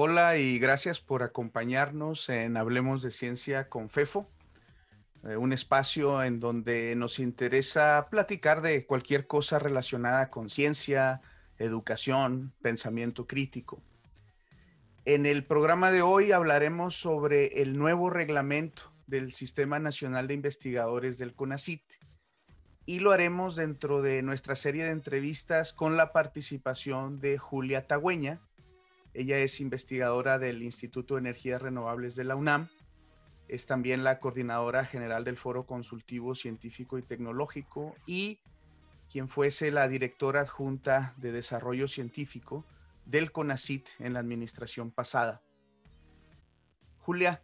Hola y gracias por acompañarnos en Hablemos de Ciencia con FEFO, eh, un espacio en donde nos interesa platicar de cualquier cosa relacionada con ciencia, educación, pensamiento crítico. En el programa de hoy hablaremos sobre el nuevo reglamento del Sistema Nacional de Investigadores del CONACIT y lo haremos dentro de nuestra serie de entrevistas con la participación de Julia Tagüeña, ella es investigadora del Instituto de Energías Renovables de la UNAM. Es también la coordinadora general del Foro Consultivo Científico y Tecnológico y quien fuese la directora adjunta de Desarrollo Científico del CONACIT en la administración pasada. Julia,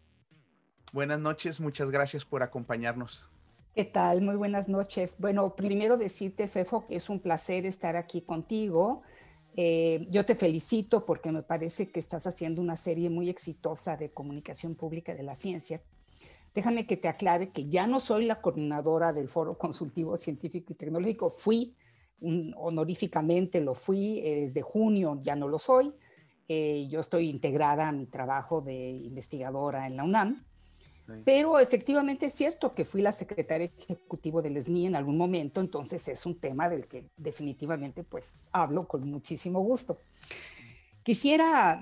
buenas noches, muchas gracias por acompañarnos. ¿Qué tal? Muy buenas noches. Bueno, primero decirte, Fefo, que es un placer estar aquí contigo eh, yo te felicito porque me parece que estás haciendo una serie muy exitosa de comunicación pública de la ciencia. Déjame que te aclare que ya no soy la coordinadora del Foro Consultivo Científico y Tecnológico, fui honoríficamente, lo fui eh, desde junio, ya no lo soy. Eh, yo estoy integrada a mi trabajo de investigadora en la UNAM pero efectivamente es cierto que fui la secretaria ejecutivo del SNI en algún momento, entonces es un tema del que definitivamente pues hablo con muchísimo gusto. Quisiera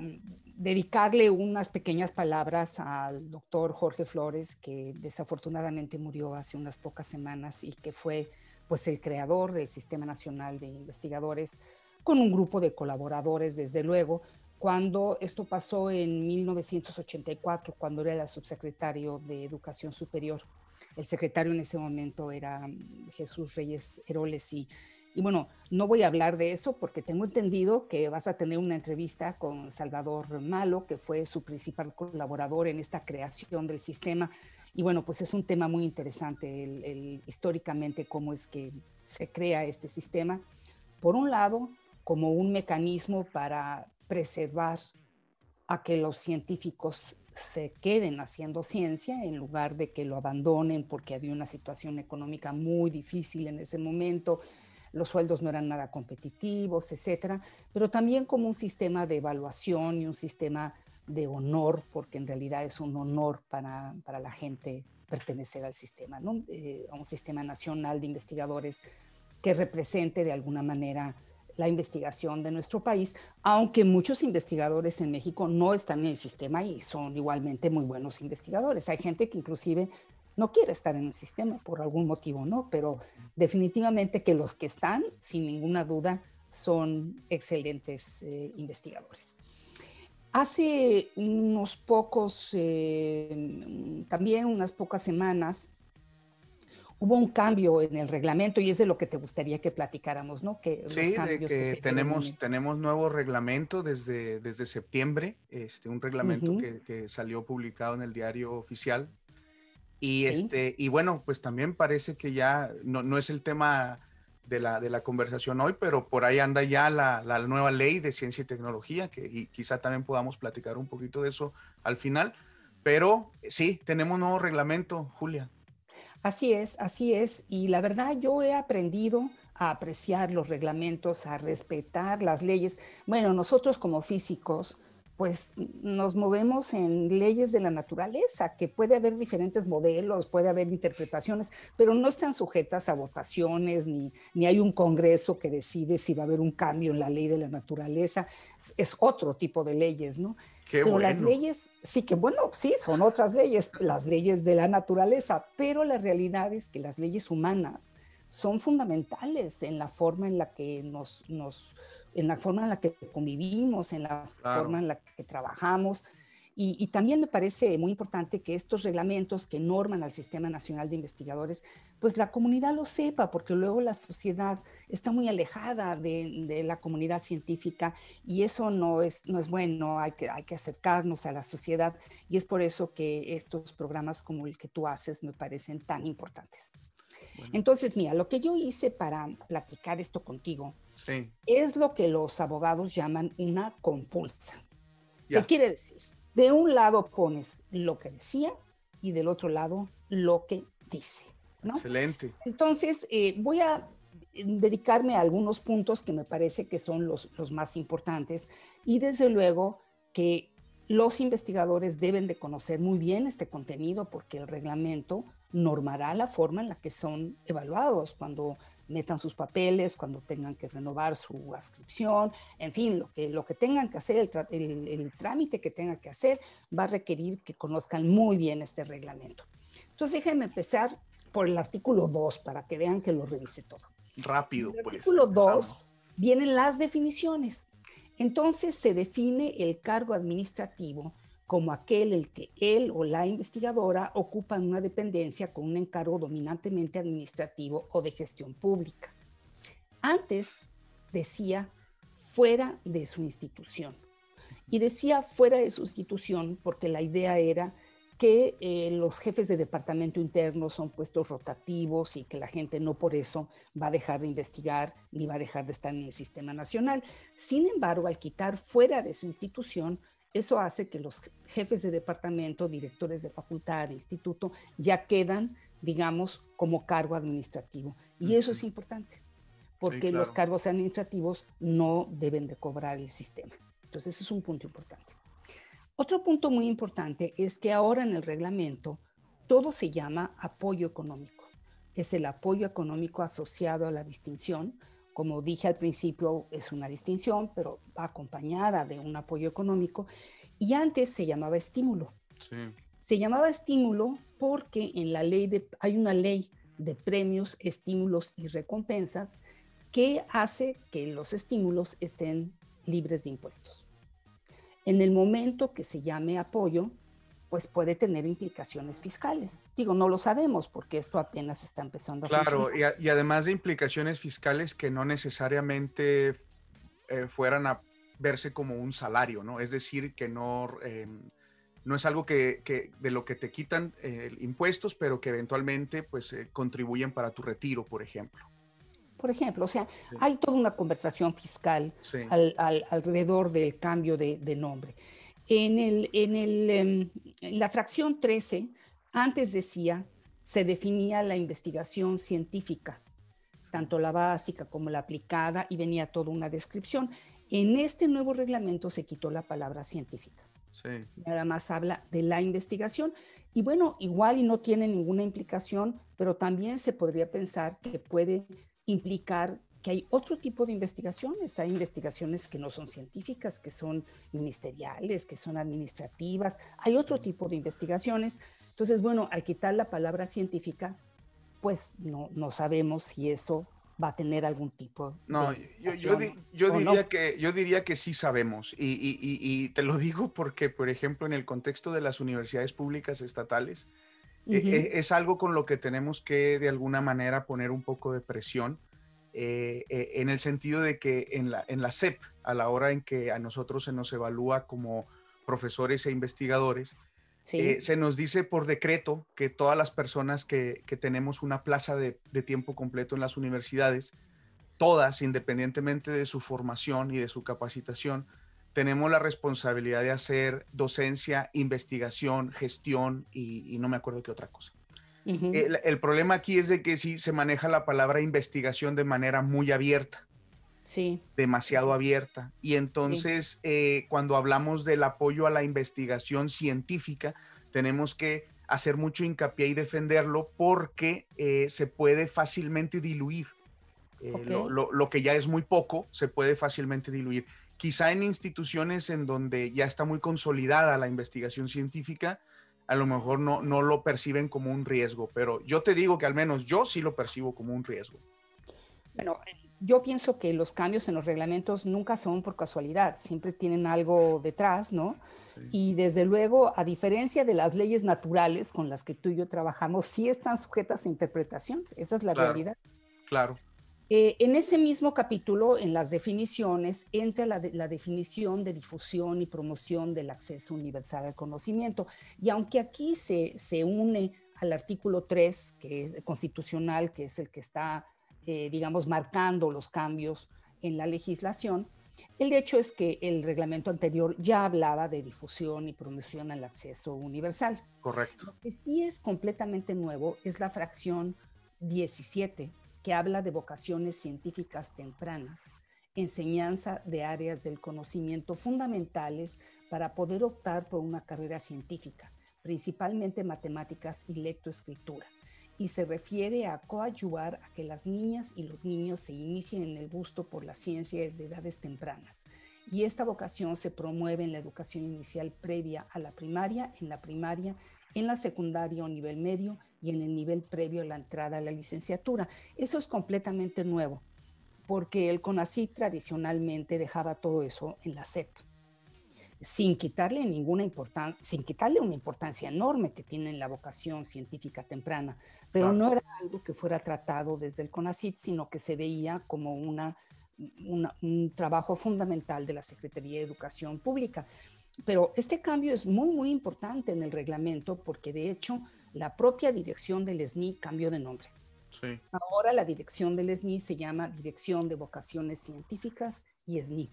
dedicarle unas pequeñas palabras al doctor Jorge Flores, que desafortunadamente murió hace unas pocas semanas y que fue pues el creador del Sistema Nacional de Investigadores con un grupo de colaboradores, desde luego, cuando esto pasó en 1984, cuando era el subsecretario de Educación Superior. El secretario en ese momento era Jesús Reyes Heroles y, y bueno, no voy a hablar de eso porque tengo entendido que vas a tener una entrevista con Salvador Malo, que fue su principal colaborador en esta creación del sistema. Y bueno, pues es un tema muy interesante, históricamente cómo es que se crea este sistema. Por un lado, como un mecanismo para preservar a que los científicos se queden haciendo ciencia en lugar de que lo abandonen porque había una situación económica muy difícil en ese momento, los sueldos no eran nada competitivos, etcétera, pero también como un sistema de evaluación y un sistema de honor, porque en realidad es un honor para, para la gente pertenecer al sistema, ¿no? Eh, a un sistema nacional de investigadores que represente de alguna manera la investigación de nuestro país, aunque muchos investigadores en México no están en el sistema y son igualmente muy buenos investigadores. Hay gente que inclusive no quiere estar en el sistema por algún motivo, ¿no? Pero definitivamente que los que están, sin ninguna duda, son excelentes eh, investigadores. Hace unos pocos, eh, también unas pocas semanas, hubo un cambio en el reglamento y es de lo que te gustaría que platicáramos, ¿no? Que sí, que, tenemos, tenemos nuevo reglamento desde, desde septiembre, este, un reglamento que, salió publicado en el diario oficial. Y, este, y bueno, pues también parece que ya no, no es el tema de la, de la conversación hoy, pero por ahí anda ya la, la nueva ley de ciencia y tecnología, que y quizá también podamos platicar un poquito de eso al final. Pero sí, tenemos nuevo reglamento, Julia. Así es, así es. Y la verdad yo he aprendido a apreciar los reglamentos, a respetar las leyes. Bueno, nosotros como físicos, pues nos movemos en leyes de la naturaleza, que puede haber diferentes modelos, puede haber interpretaciones, pero no están sujetas a votaciones, ni, ni hay un congreso que decide si va a haber un cambio en la ley de la naturaleza. Es, otro tipo de leyes, ¿no? pero las leyes, sí que bueno, sí, son otras leyes, las leyes de la naturaleza, pero la realidad es que las leyes humanas son fundamentales en la forma en la que nos, nos en la forma en la que convivimos, en la forma en la que trabajamos. Y, también me parece muy importante que estos reglamentos que norman al Sistema Nacional de Investigadores, pues la comunidad lo sepa, porque luego la sociedad está muy alejada de, la comunidad científica y eso no es, no es bueno, hay que, hay que acercarnos a la sociedad y es por eso que estos programas como el que tú haces me parecen tan importantes. Entonces, mira, lo que yo hice para platicar esto contigo es lo que los abogados llaman una compulsa. ¿Qué quiere decir? De un lado pones lo que decía y del otro lado lo que dice. Excelente. Entonces, eh, voy a dedicarme a algunos puntos que me parece que son los, los más importantes y desde luego que los investigadores deben de conocer muy bien este contenido porque el reglamento normará la forma en la que son evaluados cuando metan sus papeles, cuando tengan que renovar su adscripción, en fin, lo que, lo que tengan que hacer, el, el, trámite que tengan que hacer, va a requerir que conozcan muy bien este reglamento. Entonces, déjenme empezar por el artículo 2 para que vean que lo revise todo. Rápido, el pues. Artículo 2 vienen las definiciones. Entonces se define el cargo administrativo como aquel el que él o la investigadora ocupan una dependencia con un encargo dominantemente administrativo o de gestión pública. Antes decía fuera de su institución. Y decía fuera de su institución porque la idea era que eh, los jefes de departamento interno son puestos rotativos y que la gente no por eso va a dejar de investigar ni va a dejar de estar en el sistema nacional. Sin embargo, al quitar fuera de su institución, eso hace que los jefes de departamento, directores de facultad, de instituto, ya quedan, digamos, como cargo administrativo. Y eso es importante, porque los cargos administrativos no deben de cobrar el sistema. Entonces, ese es un punto importante. Otro punto muy importante es que ahora en el reglamento todo se llama apoyo económico. Es el apoyo económico asociado a la distinción. Como dije al principio, es una distinción, pero va acompañada de un apoyo económico. Y antes se llamaba estímulo. Se llamaba estímulo porque en la ley de, hay una ley de premios, estímulos y recompensas que hace que los estímulos estén libres de impuestos. En el momento que se llame apoyo, pues puede tener implicaciones fiscales. Digo, no lo sabemos porque esto apenas está empezando a Claro, y, y, además de implicaciones fiscales que no necesariamente eh, fueran a verse como un salario, ¿no? Es decir, que no, eh, no es algo que, que, de lo que te quitan eh, impuestos, pero que eventualmente pues contribuyen para tu retiro, por ejemplo por ejemplo. O sea, hay toda una conversación fiscal alrededor del cambio de, nombre. En, el, en, el, em, en la fracción 13, antes decía, se definía la investigación científica, tanto la básica como la aplicada, y venía toda una descripción. En este nuevo reglamento se quitó la palabra científica. Nada más habla de la investigación. Y bueno, igual y no tiene ninguna implicación, pero también se podría pensar que puede implicar que hay otro tipo de investigaciones. Hay investigaciones que no son científicas, que son ministeriales, que son administrativas. Hay otro tipo de investigaciones. Entonces, bueno, al quitar la palabra científica, pues no, no sabemos si eso va a tener algún tipo no, yo, yo, yo diría que yo diría que sí sabemos y, y, y, te lo digo porque por ejemplo en el contexto de las universidades públicas estatales e, e, es algo con lo que tenemos que de alguna manera poner un poco de presión eh, eh, en el sentido de que en la, en la SEP, a la hora en que a nosotros se nos evalúa como profesores e investigadores, eh, se nos dice por decreto que todas las personas que, que tenemos una plaza de, de, tiempo completo en las universidades, todas, independientemente de su formación y de su capacitación, tenemos la responsabilidad de hacer docencia, investigación, gestión y, no me acuerdo qué otra cosa. El, problema aquí es de que sí se maneja la palabra investigación de manera muy abierta. Sí. Demasiado abierta. Y entonces, eh, cuando hablamos del apoyo a la investigación científica, tenemos que hacer mucho hincapié y defenderlo porque eh, se puede fácilmente diluir. Eh, lo, que ya es muy poco se puede fácilmente diluir. Quizá en instituciones en donde ya está muy consolidada la investigación científica, a lo mejor no, no lo perciben como un riesgo, pero yo te digo que al menos yo sí lo percibo como un riesgo. Bueno, yo pienso que los cambios en los reglamentos nunca son por casualidad, siempre tienen algo detrás, ¿no? Y desde luego, a diferencia de las leyes naturales con las que tú y yo trabajamos, sí están sujetas a interpretación, esa es la realidad. Claro. Eh, en ese mismo capítulo, en las definiciones, entra la, definición de difusión y promoción del acceso universal al conocimiento. Y aunque aquí se, se une al artículo 3, que es constitucional, que es el que está, eh, digamos, marcando los cambios en la legislación, el hecho es que el reglamento anterior ya hablaba de difusión y promoción al acceso universal. Correcto. Lo que sí es completamente nuevo es la fracción 17 que habla de vocaciones científicas tempranas, enseñanza de áreas del conocimiento fundamentales para poder optar por una carrera científica, principalmente matemáticas y lectoescritura. Y se refiere a coayuvar a que las niñas y los niños se inicien en el gusto por la ciencia desde edades tempranas. Y esta vocación se promueve en la educación inicial previa a la primaria, en la primaria, en la secundaria o nivel medio y en el nivel previo a la entrada a la licenciatura. Eso es completamente nuevo porque el CONACYT tradicionalmente dejaba todo eso en la SEP, sin quitarle ninguna importancia, sin quitarle una importancia enorme que tiene en la vocación científica temprana, pero no era algo que fuera tratado desde el CONACYT, sino que se veía como una, un trabajo fundamental de la Secretaría de Educación Pública. Pero este cambio es muy, muy importante en el reglamento porque de hecho la propia dirección del SNI cambió de nombre. Ahora la dirección del SNI se llama Dirección de Vocaciones Científicas y SNI.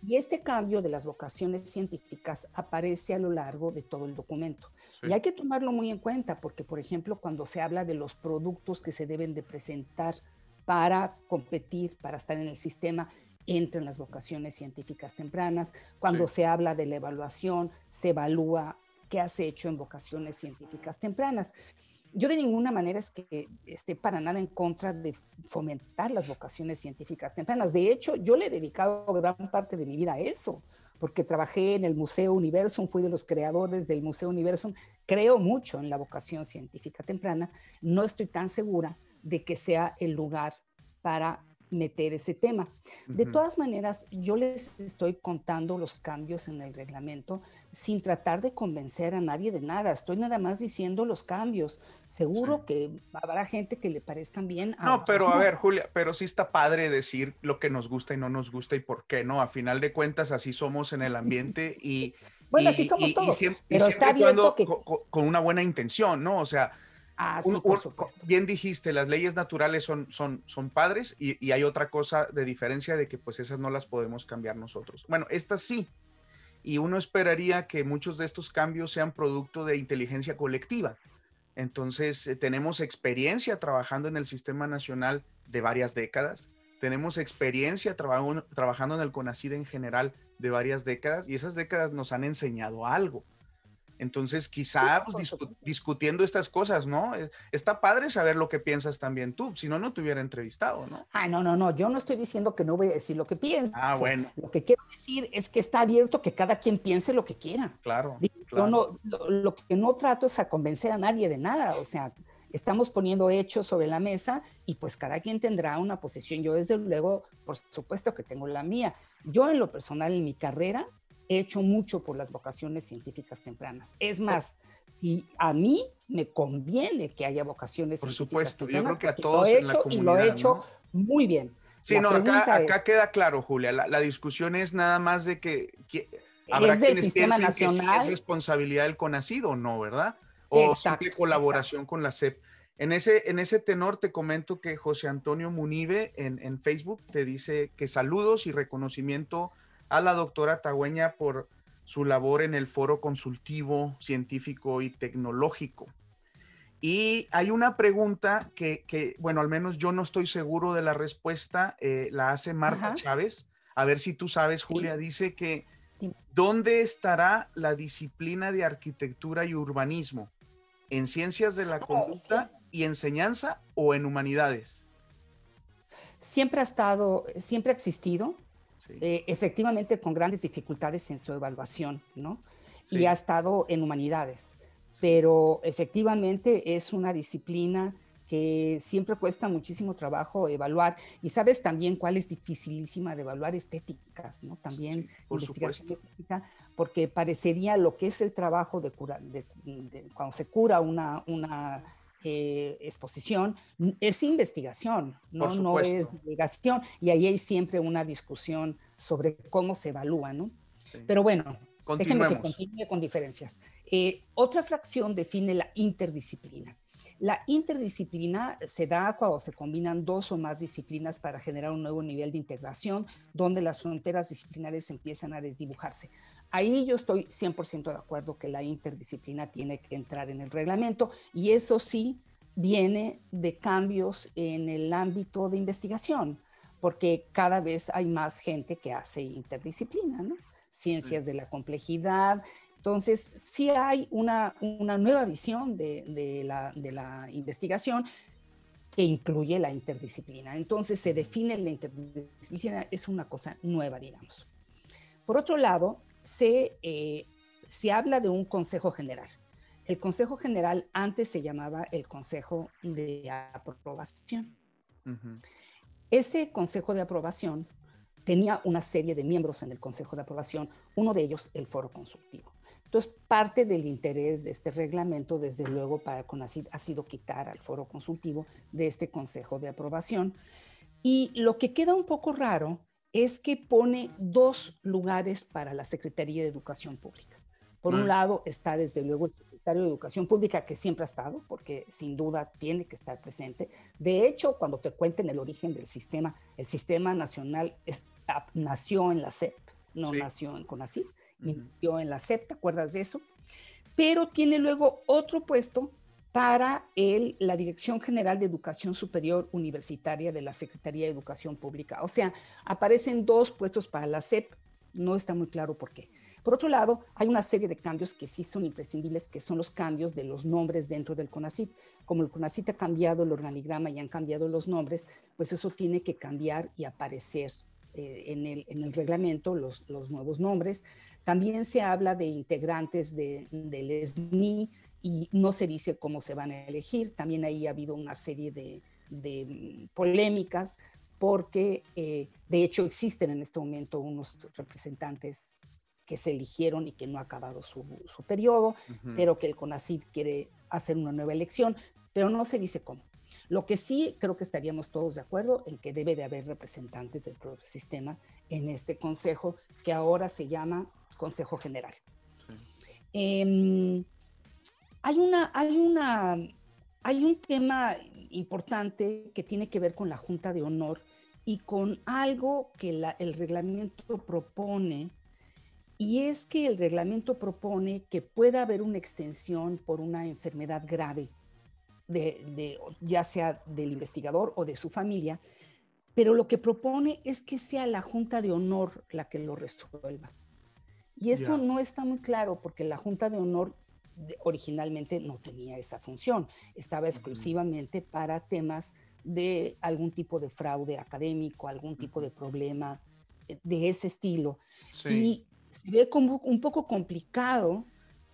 Y este cambio de las vocaciones científicas aparece a lo largo de todo el documento. Y hay que tomarlo muy en cuenta porque, por ejemplo, cuando se habla de los productos que se deben de presentar para competir, para estar en el sistema, entran las vocaciones científicas tempranas. Cuando se habla de la evaluación, se evalúa qué has hecho en vocaciones científicas tempranas yo de ninguna manera es que esté para nada en contra de fomentar las vocaciones científicas tempranas. De hecho, yo le he dedicado gran parte de mi vida a eso, porque trabajé en el Museo Universum, fui de los creadores del Museo Universum, creo mucho en la vocación científica temprana, no estoy tan segura de que sea el lugar para meter ese tema. De todas maneras, yo les estoy contando los cambios en el reglamento sin tratar de convencer a nadie de nada. Estoy nada más diciendo los cambios. Seguro que habrá gente que le parezcan bien. no, pero a ver, Julia, pero sí está padre decir lo que nos gusta y no nos gusta y por qué no. A final de cuentas, así somos en el ambiente y... bueno, así somos todos. siempre, pero está con una buena intención, ¿no? O sea, Ah, sí, por supuesto. Bien dijiste, las leyes naturales son, son, son padres y, hay otra cosa de diferencia de que pues esas no las podemos cambiar nosotros. Bueno, estas sí. Y uno esperaría que muchos de estos cambios sean producto de inteligencia colectiva. Entonces, eh, tenemos experiencia trabajando en el sistema nacional de varias décadas. Tenemos experiencia trabajando en el CONACID en general de varias décadas y esas décadas nos han enseñado algo. Entonces, quizá pues, discutiendo estas cosas, ¿no? Eh, está padre saber lo que piensas también tú, si no, no te hubiera entrevistado, ¿no? Ah, no, no, no, yo no estoy diciendo que no voy a decir lo que pienso. Ah, bueno. Lo que quiero decir es que está abierto que cada quien piense lo que quiera. Claro. no, lo, que no trato es a convencer a nadie de nada, o sea, estamos poniendo hechos sobre la mesa y pues cada quien tendrá una posición. Yo desde luego, por supuesto que tengo la mía. Yo en lo personal, en mi carrera, he hecho mucho por las vocaciones científicas tempranas. Es más, si a mí me conviene que haya vocaciones por científicas supuesto, yo creo que a todos lo he hecho y lo he hecho muy bien. Sí, no, acá, queda claro, Julia, la, discusión es nada más de que, habrá es quienes piensen nacional. que es responsabilidad del CONACID o no, ¿verdad? O simple colaboración con la CEP. En ese, en ese tenor te comento que José Antonio Munive en, en Facebook te dice que saludos y reconocimiento a la doctora Tagüeña por su labor en el foro consultivo, científico y tecnológico. Y hay una pregunta que, bueno, al menos yo no estoy seguro de la respuesta, eh, la hace Marta Chávez. A ver si tú sabes, Julia, dice que ¿dónde estará la disciplina de arquitectura y urbanismo? ¿En ciencias de la conducta y enseñanza o en humanidades? Siempre ha estado, siempre ha existido, eh, efectivamente con grandes dificultades en su evaluación, ¿no? Y ha estado en humanidades, pero efectivamente es una disciplina que siempre cuesta muchísimo trabajo evaluar. Y sabes también cuál es dificilísima de evaluar estéticas, ¿no? También investigación estética, porque parecería lo que es el trabajo de, cura, de, cuando se cura una, una eh, exposición, es investigación, no, no es divulgación, y ahí hay siempre una discusión sobre cómo se evalúa, ¿no? Pero bueno, déjenme que continúe con diferencias. Eh, otra fracción define la interdisciplina. La interdisciplina se da cuando se combinan dos o más disciplinas para generar un nuevo nivel de integración, donde las fronteras disciplinares empiezan a desdibujarse. Ahí yo estoy 100% de acuerdo que la interdisciplina tiene que entrar en el reglamento y eso sí viene de cambios en el ámbito de investigación, porque cada vez hay más gente que hace interdisciplina, ¿no? Ciencias de la complejidad. Entonces, sí hay una, una nueva visión de, de, la, de la investigación que incluye la interdisciplina. Entonces, se define la interdisciplina, es una cosa nueva, digamos. Por otro lado, se, eh, se habla de un consejo general. El consejo general antes se llamaba el consejo de aprobación. Ese consejo de aprobación tenía una serie de miembros en el consejo de aprobación, uno de ellos el foro consultivo. Entonces, parte del interés de este reglamento, desde luego, para CONACYT ha sido quitar al foro consultivo de este consejo de aprobación. Y lo que queda un poco raro es que pone dos lugares para la Secretaría de Educación Pública. Por un lado está desde luego el secretario de Educación Pública, que siempre ha estado, porque sin duda tiene que estar presente. De hecho, cuando te cuenten el origen del sistema, el sistema nacional nació en la SEP, no nació en CONACYT, nació en la SEP, ¿te acuerdas de eso? Pero tiene luego otro puesto para el, la Dirección General de Educación Superior Universitaria de la Secretaría de Educación Pública. O sea, aparecen dos puestos para la SEP, no está muy claro por qué. Por otro lado, hay una serie de cambios que sí son imprescindibles, que son los cambios de los nombres dentro del CONACIT. Como el CONACIT ha cambiado el organigrama y han cambiado los nombres, pues eso tiene que cambiar y aparecer eh, en, el, en, el, reglamento los, los, nuevos nombres. También se habla de integrantes de, del SNI y no se dice cómo se van a elegir. También ahí ha habido una serie de, de mm, polémicas porque eh, de hecho existen en este momento unos representantes que se eligieron y que no ha acabado su, su periodo, pero que el CONACID quiere hacer una nueva elección, pero no se dice cómo. Lo que sí creo que estaríamos todos de acuerdo en que debe de haber representantes del sistema en este consejo, que ahora se llama Consejo General. Em, hay, una, hay, una, hay un tema importante que tiene que ver con la Junta de Honor y con algo que la, el reglamento propone y es que el reglamento propone que pueda haber una extensión por una enfermedad grave, de, ya sea del investigador o de su familia, pero lo que propone es que sea la Junta de Honor la que lo resuelva. Y eso no está muy claro porque la Junta de Honor originalmente no tenía esa función, estaba exclusivamente para temas de algún tipo de fraude académico, algún tipo de problema eh, de ese estilo. Sí. Se ve como un poco complicado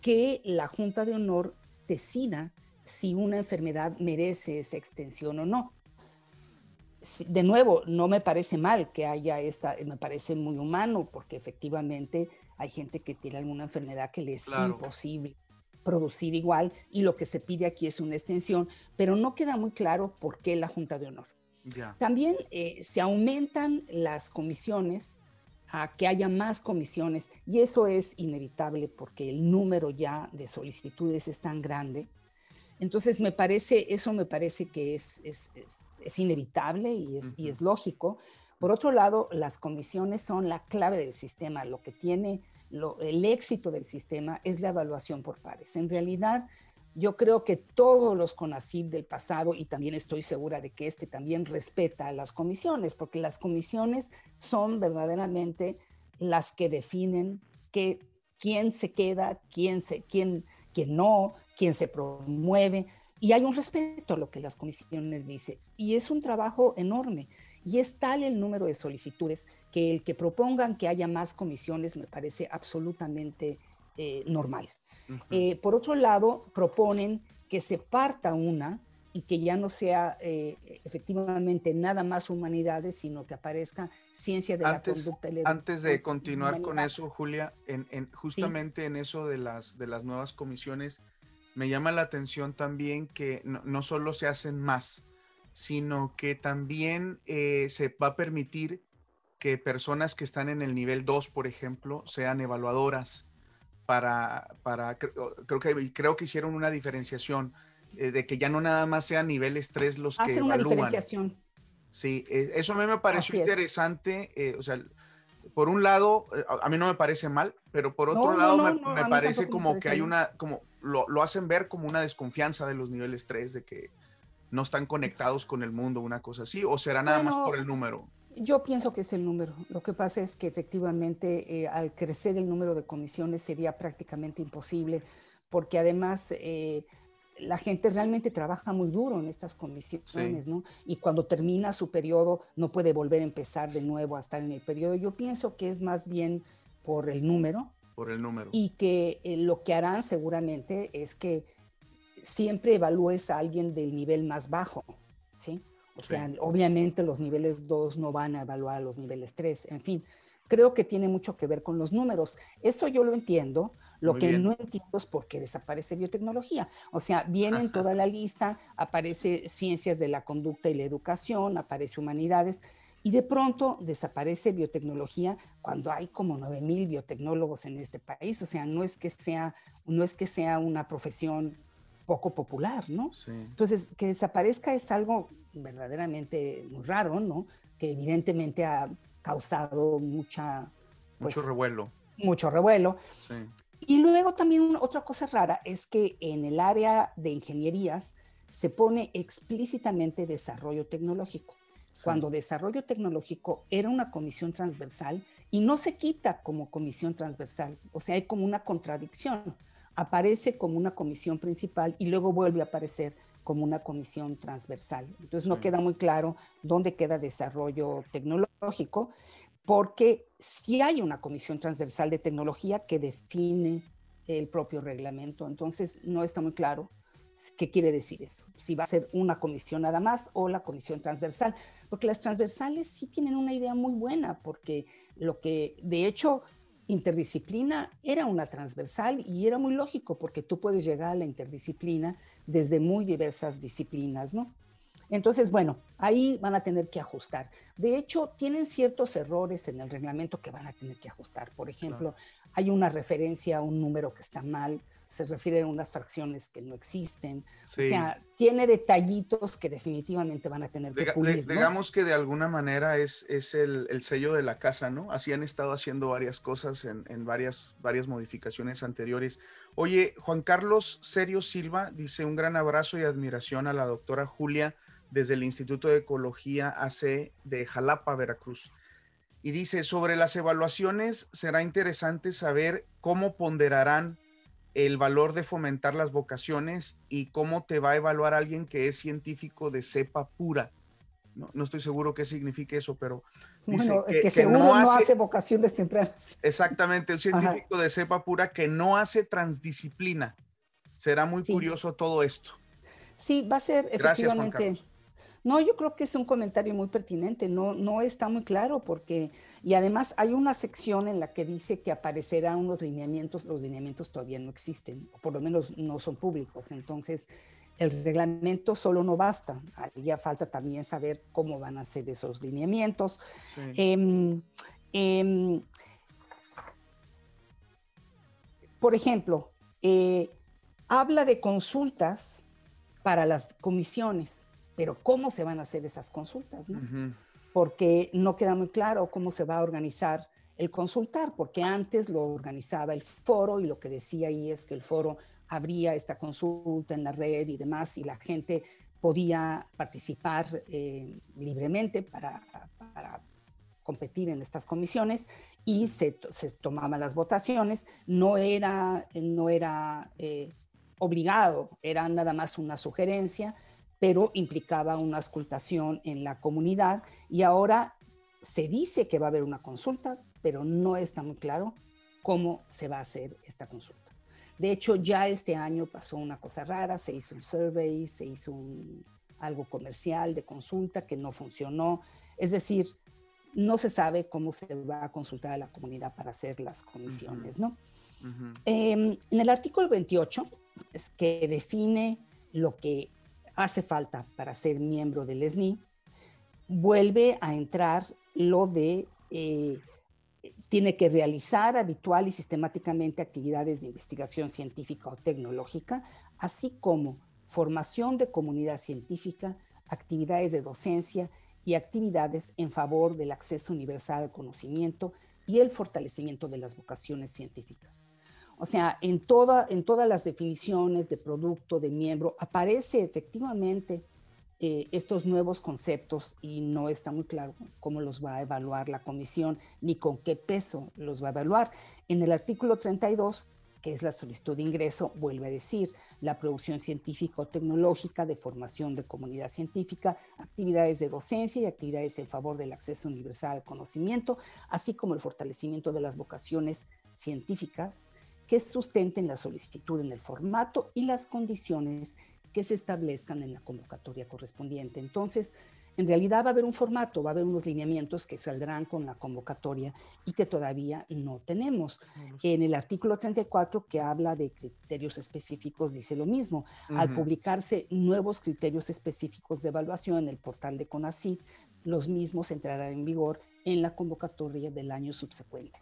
que la Junta de Honor decida si una enfermedad merece esa extensión o no. De nuevo, no me parece mal que haya esta, me parece muy humano, porque efectivamente hay gente que tiene alguna enfermedad que le es imposible producir igual y lo que se pide aquí es una extensión, pero no queda muy claro por qué la Junta de Honor. También eh, se aumentan las comisiones a que haya más comisiones y eso es inevitable porque el número ya de solicitudes es tan grande. Entonces, me parece, eso me parece que es, es, es, inevitable y es, y es lógico. Por otro lado, las comisiones son la clave del sistema. Lo que tiene el éxito del sistema es la evaluación por pares. En realidad, yo creo que todos los CONACYT del pasado, y también estoy segura de que este también respeta a las comisiones, porque las comisiones son verdaderamente las que definen que, quién se queda, quién, se, quién, quién no, quién se promueve. Y hay un respeto a lo que las comisiones dicen. Y es un trabajo enorme. Y es tal el número de solicitudes que el que propongan que haya más comisiones me parece absolutamente eh, normal. Eh, por otro lado, proponen que se parta una y que ya no sea eh, efectivamente nada más humanidades, sino que aparezca ciencia de la conducta. antes de continuar con eso, Julia, en, justamente en eso de las, de las nuevas comisiones, me llama la atención también que no, solo se hacen más, sino que también eh, se va a permitir que personas que están en el nivel 2, por ejemplo, sean evaluadoras para, para creo, que, creo que hicieron una diferenciación eh, de que ya no nada más sean niveles 3 los que evalúan. una diferenciación. Sí, eh, eso a mí me pareció interesante, o sea, por un lado, a mí no me parece mal, pero por otro lado me, parece como que hay una, como lo, lo, hacen ver como una desconfianza de los niveles 3, de que no están conectados con el mundo, una cosa así, o será nada más por el número. Yo pienso que es el número. Lo que pasa es que efectivamente eh, al crecer el número de comisiones sería prácticamente imposible, porque además eh, la gente realmente trabaja muy duro en estas comisiones, ¿no? Y cuando termina su periodo no puede volver a empezar de nuevo a estar en el periodo. Yo pienso que es más bien por el número. Por el número. Y que eh, lo que harán seguramente es que siempre evalúes a alguien del nivel más bajo, ¿sí? O sea, obviamente los niveles 2 no van a evaluar a los niveles 3, en fin, creo que tiene mucho que ver con los números. Eso yo lo entiendo. Lo que no entiendo es por qué desaparece biotecnología. O sea, viene en toda la lista, aparece ciencias de la conducta y la educación, aparece humanidades, y de pronto desaparece biotecnología cuando hay como 9000 biotecnólogos en este país. O sea, no es que sea, no es que sea una profesión poco popular, ¿no? Entonces, que desaparezca es algo verdaderamente muy raro, ¿no? Que evidentemente ha causado mucha... Pues, mucho revuelo. Mucho revuelo. Sí. Y luego también otra cosa rara es que en el área de ingenierías se pone explícitamente desarrollo tecnológico, cuando desarrollo tecnológico era una comisión transversal y no se quita como comisión transversal, o sea, hay como una contradicción aparece como una comisión principal y luego vuelve a aparecer como una comisión transversal. Entonces no queda muy claro dónde queda desarrollo tecnológico, porque si hay una comisión transversal de tecnología que define el propio reglamento, entonces no está muy claro qué quiere decir eso, si va a ser una comisión nada más o la comisión transversal, porque las transversales sí tienen una idea muy buena, porque lo que de hecho interdisciplina era una transversal y era muy lógico porque tú puedes llegar a la interdisciplina desde muy diversas disciplinas, ¿no? Entonces, bueno, ahí van a tener que ajustar. De hecho, tienen ciertos errores en el reglamento que van a tener que ajustar. Por ejemplo, hay una referencia a un número que está mal, se refiere a unas fracciones que no existen. O sea, tiene detallitos que definitivamente van a tener que pulir. Digamos que de alguna manera es, es el, el, sello de la casa, ¿no? Así han estado haciendo varias cosas en, en, varias, varias modificaciones anteriores. Oye, Juan Carlos Serio Silva dice un gran abrazo y admiración a la doctora Julia desde el Instituto de Ecología AC de Jalapa, Veracruz. Y dice, sobre las evaluaciones, será interesante saber cómo ponderarán el valor de fomentar las vocaciones y cómo te va a evaluar alguien que es científico de cepa pura. No, no estoy seguro qué significa eso, pero dice bueno, que, que, seguro no, hace, vocaciones tempranas. Exactamente, el científico de cepa pura que no hace transdisciplina. Será muy curioso todo esto. Sí, va a ser efectivamente. no, yo creo que es un comentario muy pertinente. No, no está muy claro porque y además hay una sección en la que dice que aparecerán unos lineamientos, los lineamientos todavía no existen, o por lo menos no son públicos. Entonces, el reglamento solo no basta, ya falta también saber cómo van a ser esos lineamientos. Em, em, por ejemplo, eh, habla de consultas para las comisiones, pero ¿cómo se van a hacer esas consultas? ¿no? Porque no queda muy claro cómo se va a organizar el consultar, porque antes lo organizaba el foro y lo que decía ahí es que el foro abría esta consulta en la red y demás y la gente podía participar eh, libremente para, competir en estas comisiones y se, tomaban las votaciones. No era, no era eh, obligado, era nada más una sugerencia pero implicaba una auscultación en la comunidad y ahora se dice que va a haber una consulta, pero no está muy claro cómo se va a hacer esta consulta. De hecho, ya este año pasó una cosa rara, se hizo un survey, se hizo un, algo comercial de consulta que no funcionó. Es decir, no se sabe cómo se va a consultar a la comunidad para hacer las comisiones, ¿no? Em, en el artículo 28, es que define lo que hace falta para ser miembro del SNI, vuelve a entrar lo de eh, tiene que realizar habitual y sistemáticamente actividades de investigación científica o tecnológica, así como formación de comunidad científica, actividades de docencia y actividades en favor del acceso universal al conocimiento y el fortalecimiento de las vocaciones científicas. O sea, en, toda, en todas las definiciones de producto, de miembro, aparece efectivamente eh, estos nuevos conceptos y no está muy claro cómo los va a evaluar la comisión ni con qué peso los va a evaluar. En el artículo 32, que es la solicitud de ingreso, vuelve a decir la producción científica o tecnológica de formación de comunidad científica, actividades de docencia y actividades en favor del acceso universal al conocimiento, así como el fortalecimiento de las vocaciones científicas que sustenten la solicitud en el formato y las condiciones que se establezcan en la convocatoria correspondiente. Entonces, en realidad va a haber un formato, va a haber unos lineamientos que saldrán con la convocatoria y que todavía no tenemos. En el artículo 34 que habla de criterios específicos dice lo mismo. Al publicarse nuevos criterios específicos de evaluación en el portal de CONACYT, los mismos entrarán en vigor en la convocatoria del año subsecuente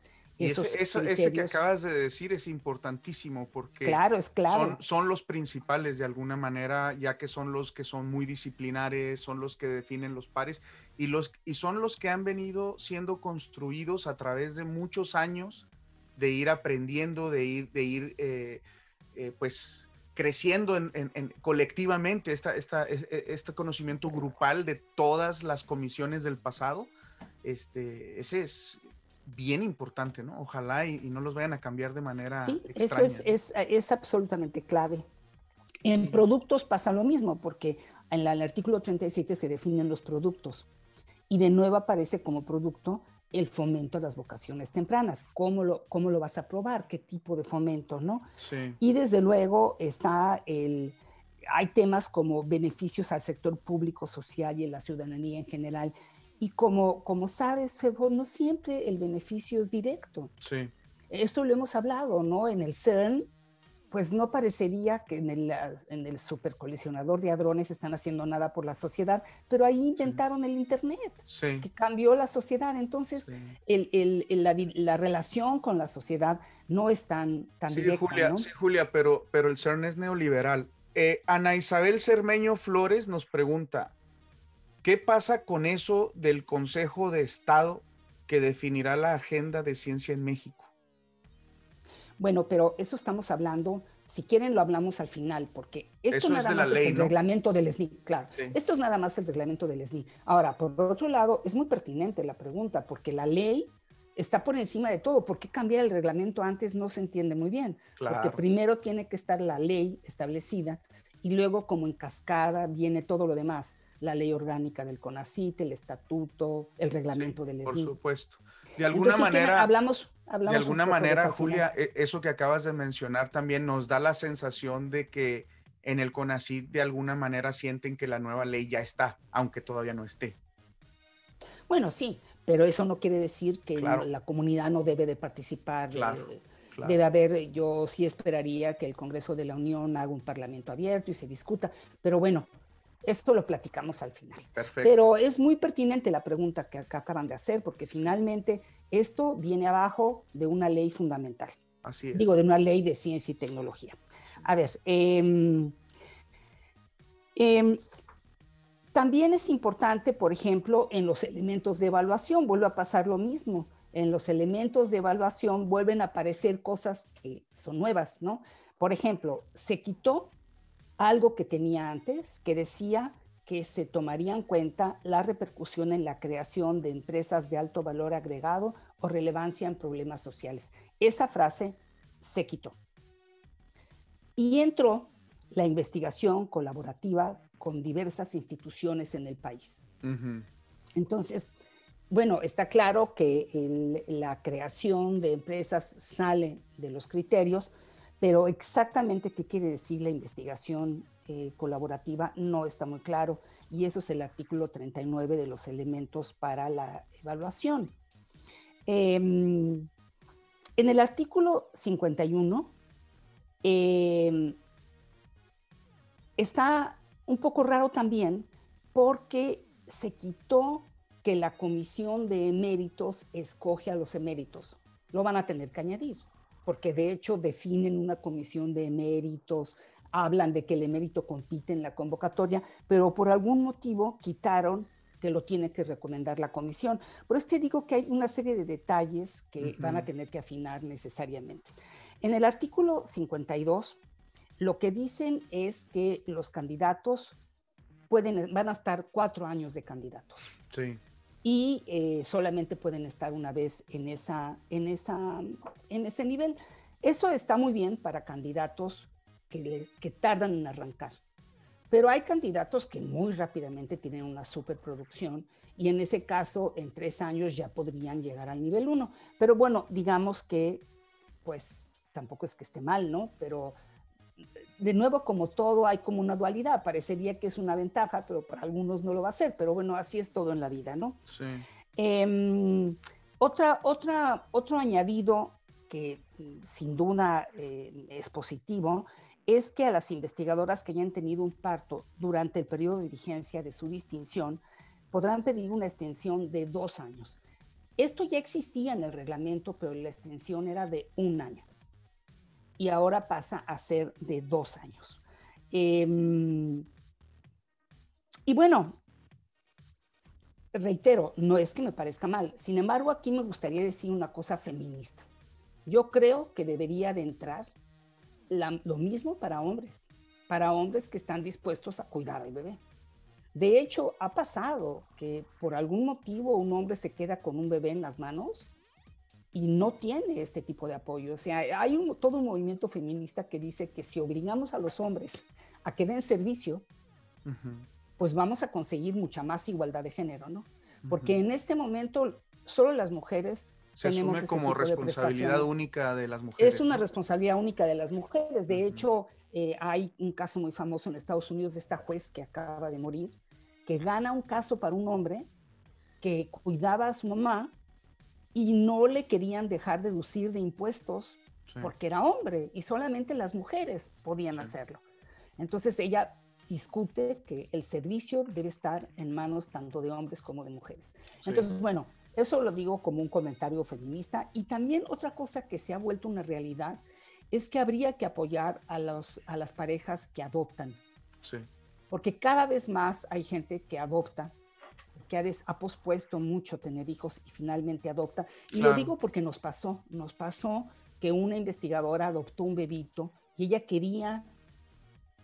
eso, ese que acabas de decir es importantísimo porque claro, es claro. Son, los principales de alguna manera, ya que son los que son muy disciplinares, son los que definen los pares y, los, y son los que han venido siendo construidos a través de muchos años de ir aprendiendo, de ir, de ir eh, eh, pues creciendo en, colectivamente esta, esta, e, e, este conocimiento grupal de todas las comisiones del pasado. Este, ese es, bien importante, ¿no? Ojalá y, no los vayan a cambiar de manera. Sí, eso es, es, absolutamente clave. En productos pasa lo mismo, porque en, el artículo 37 se definen los productos y de nuevo aparece como producto el fomento a las vocaciones tempranas. ¿Cómo lo, cómo lo vas a probar? ¿Qué tipo de fomento? ¿no? Sí. Y desde luego está el, hay temas como beneficios al sector público, social y en la ciudadanía en general y como, como sabes, Febo, no siempre el beneficio es directo. Sí. Esto lo hemos hablado, ¿no? En el CERN, pues no parecería que en el, en el supercolisionador de hadrones están haciendo nada por la sociedad, pero ahí inventaron el Internet, sí. que cambió la sociedad. Entonces, el, el, la, la, relación con la sociedad no es tan, tan sí, directa. Julia, Sí, Julia, pero, pero el CERN es neoliberal. Eh, Ana Isabel Cermeño Flores nos pregunta, ¿Qué pasa con eso del Consejo de Estado que definirá la agenda de ciencia en México? Bueno, pero eso estamos hablando, si quieren lo hablamos al final, porque esto nada más es el reglamento del SNI, claro. Esto es nada más el reglamento del SNI. Ahora, por otro lado, es muy pertinente la pregunta, porque la ley está por encima de todo. ¿Por qué cambiar el reglamento antes? No se entiende muy bien. Porque primero tiene que estar la ley establecida y luego como en cascada viene todo lo demás la ley orgánica del CONACIT, el estatuto, el reglamento del Por supuesto. De alguna manera, hablamos, de alguna manera, Julia, e, eso que acabas de mencionar también nos da la sensación de que en el CONACIT de alguna manera sienten que la nueva ley ya está, aunque todavía no esté. Bueno, sí, pero eso no quiere decir que la comunidad no debe de participar. Eh, debe haber, yo sí esperaría que el Congreso de la Unión haga un parlamento abierto y se discuta, pero bueno, esto lo platicamos al final. Perfecto. Pero es muy pertinente la pregunta que, acaban de hacer, porque finalmente esto viene abajo de una ley fundamental. Así es. Digo, de una ley de ciencia y tecnología. A ver, em, em, también es importante, por ejemplo, en los elementos de evaluación, vuelve a pasar lo mismo. En los elementos de evaluación vuelven a aparecer cosas que son nuevas, ¿no? Por ejemplo, se quitó algo que tenía antes, que decía que se tomaría en cuenta la repercusión en la creación de empresas de alto valor agregado o relevancia en problemas sociales. Esa frase se quitó. Y entró la investigación colaborativa con diversas instituciones en el país. Entonces, bueno, está claro que la creación de empresas sale de los criterios, pero exactamente qué quiere decir la investigación eh, colaborativa no está muy claro y eso es el artículo 39 de los elementos para la evaluación. Em, en el artículo 51 em, está un poco raro también porque se quitó que la comisión de méritos escoge a los eméritos. Lo van a tener que añadir porque de hecho definen una comisión de eméritos, hablan de que el emérito compite en la convocatoria, pero por algún motivo quitaron que lo tiene que recomendar la comisión. Por eso te digo que hay una serie de detalles que van a tener que afinar necesariamente. En el artículo 52, lo que dicen es que los candidatos pueden, van a estar cuatro años de candidatos. Sí. Y eh, solamente pueden estar una vez en, esa, en, esa, en ese nivel. Eso está muy bien para candidatos que, tardan en arrancar. Pero hay candidatos que muy rápidamente tienen una superproducción y en ese caso en tres años ya podrían llegar al nivel uno. Pero bueno, digamos que pues tampoco es que esté mal, ¿no? Pero de nuevo, como todo, hay como una dualidad. Parecería que es una ventaja, pero para algunos no lo va a ser. Pero bueno, así es todo en la vida, ¿no? Sí. Em, otra, otra, otro añadido que mm, sin duda eh, es positivo es que a las investigadoras que hayan tenido un parto durante el periodo de vigencia de su distinción podrán pedir una extensión de dos años. Esto ya existía en el reglamento, pero la extensión era de un año y ahora pasa a ser de dos años. Em, y bueno, reitero, no es que me parezca mal, sin embargo aquí me gustaría decir una cosa feminista. Yo creo que debería de entrar lo mismo para hombres, para hombres que están dispuestos a cuidar al bebé. De hecho, ha pasado que por algún motivo un hombre se queda con un bebé en las manos y no tiene este tipo de apoyo. O sea, hay un, todo un movimiento feminista que dice que si obligamos a los hombres a que den servicio, pues vamos a conseguir mucha más igualdad de género, ¿no? Porque en este momento solo las mujeres se tenemos asume como responsabilidad única de las mujeres. Es una responsabilidad única de las mujeres. De hecho, eh, hay un caso muy famoso en Estados Unidos de esta juez que acaba de morir, que gana un caso para un hombre que cuidaba a su mamá y no le querían dejar deducir de impuestos porque era hombre y solamente las mujeres podían hacerlo. Entonces ella discute que el servicio debe estar en manos tanto de hombres como de mujeres. Entonces, bueno, eso lo digo como un comentario feminista y también otra cosa que se ha vuelto una realidad es que habría que apoyar a, los, a las parejas que adoptan. Sí. Porque cada vez más hay gente que adopta que ha, pospuesto mucho tener hijos y finalmente adopta. Y lo digo porque nos pasó, nos pasó que una investigadora adoptó un bebito y ella quería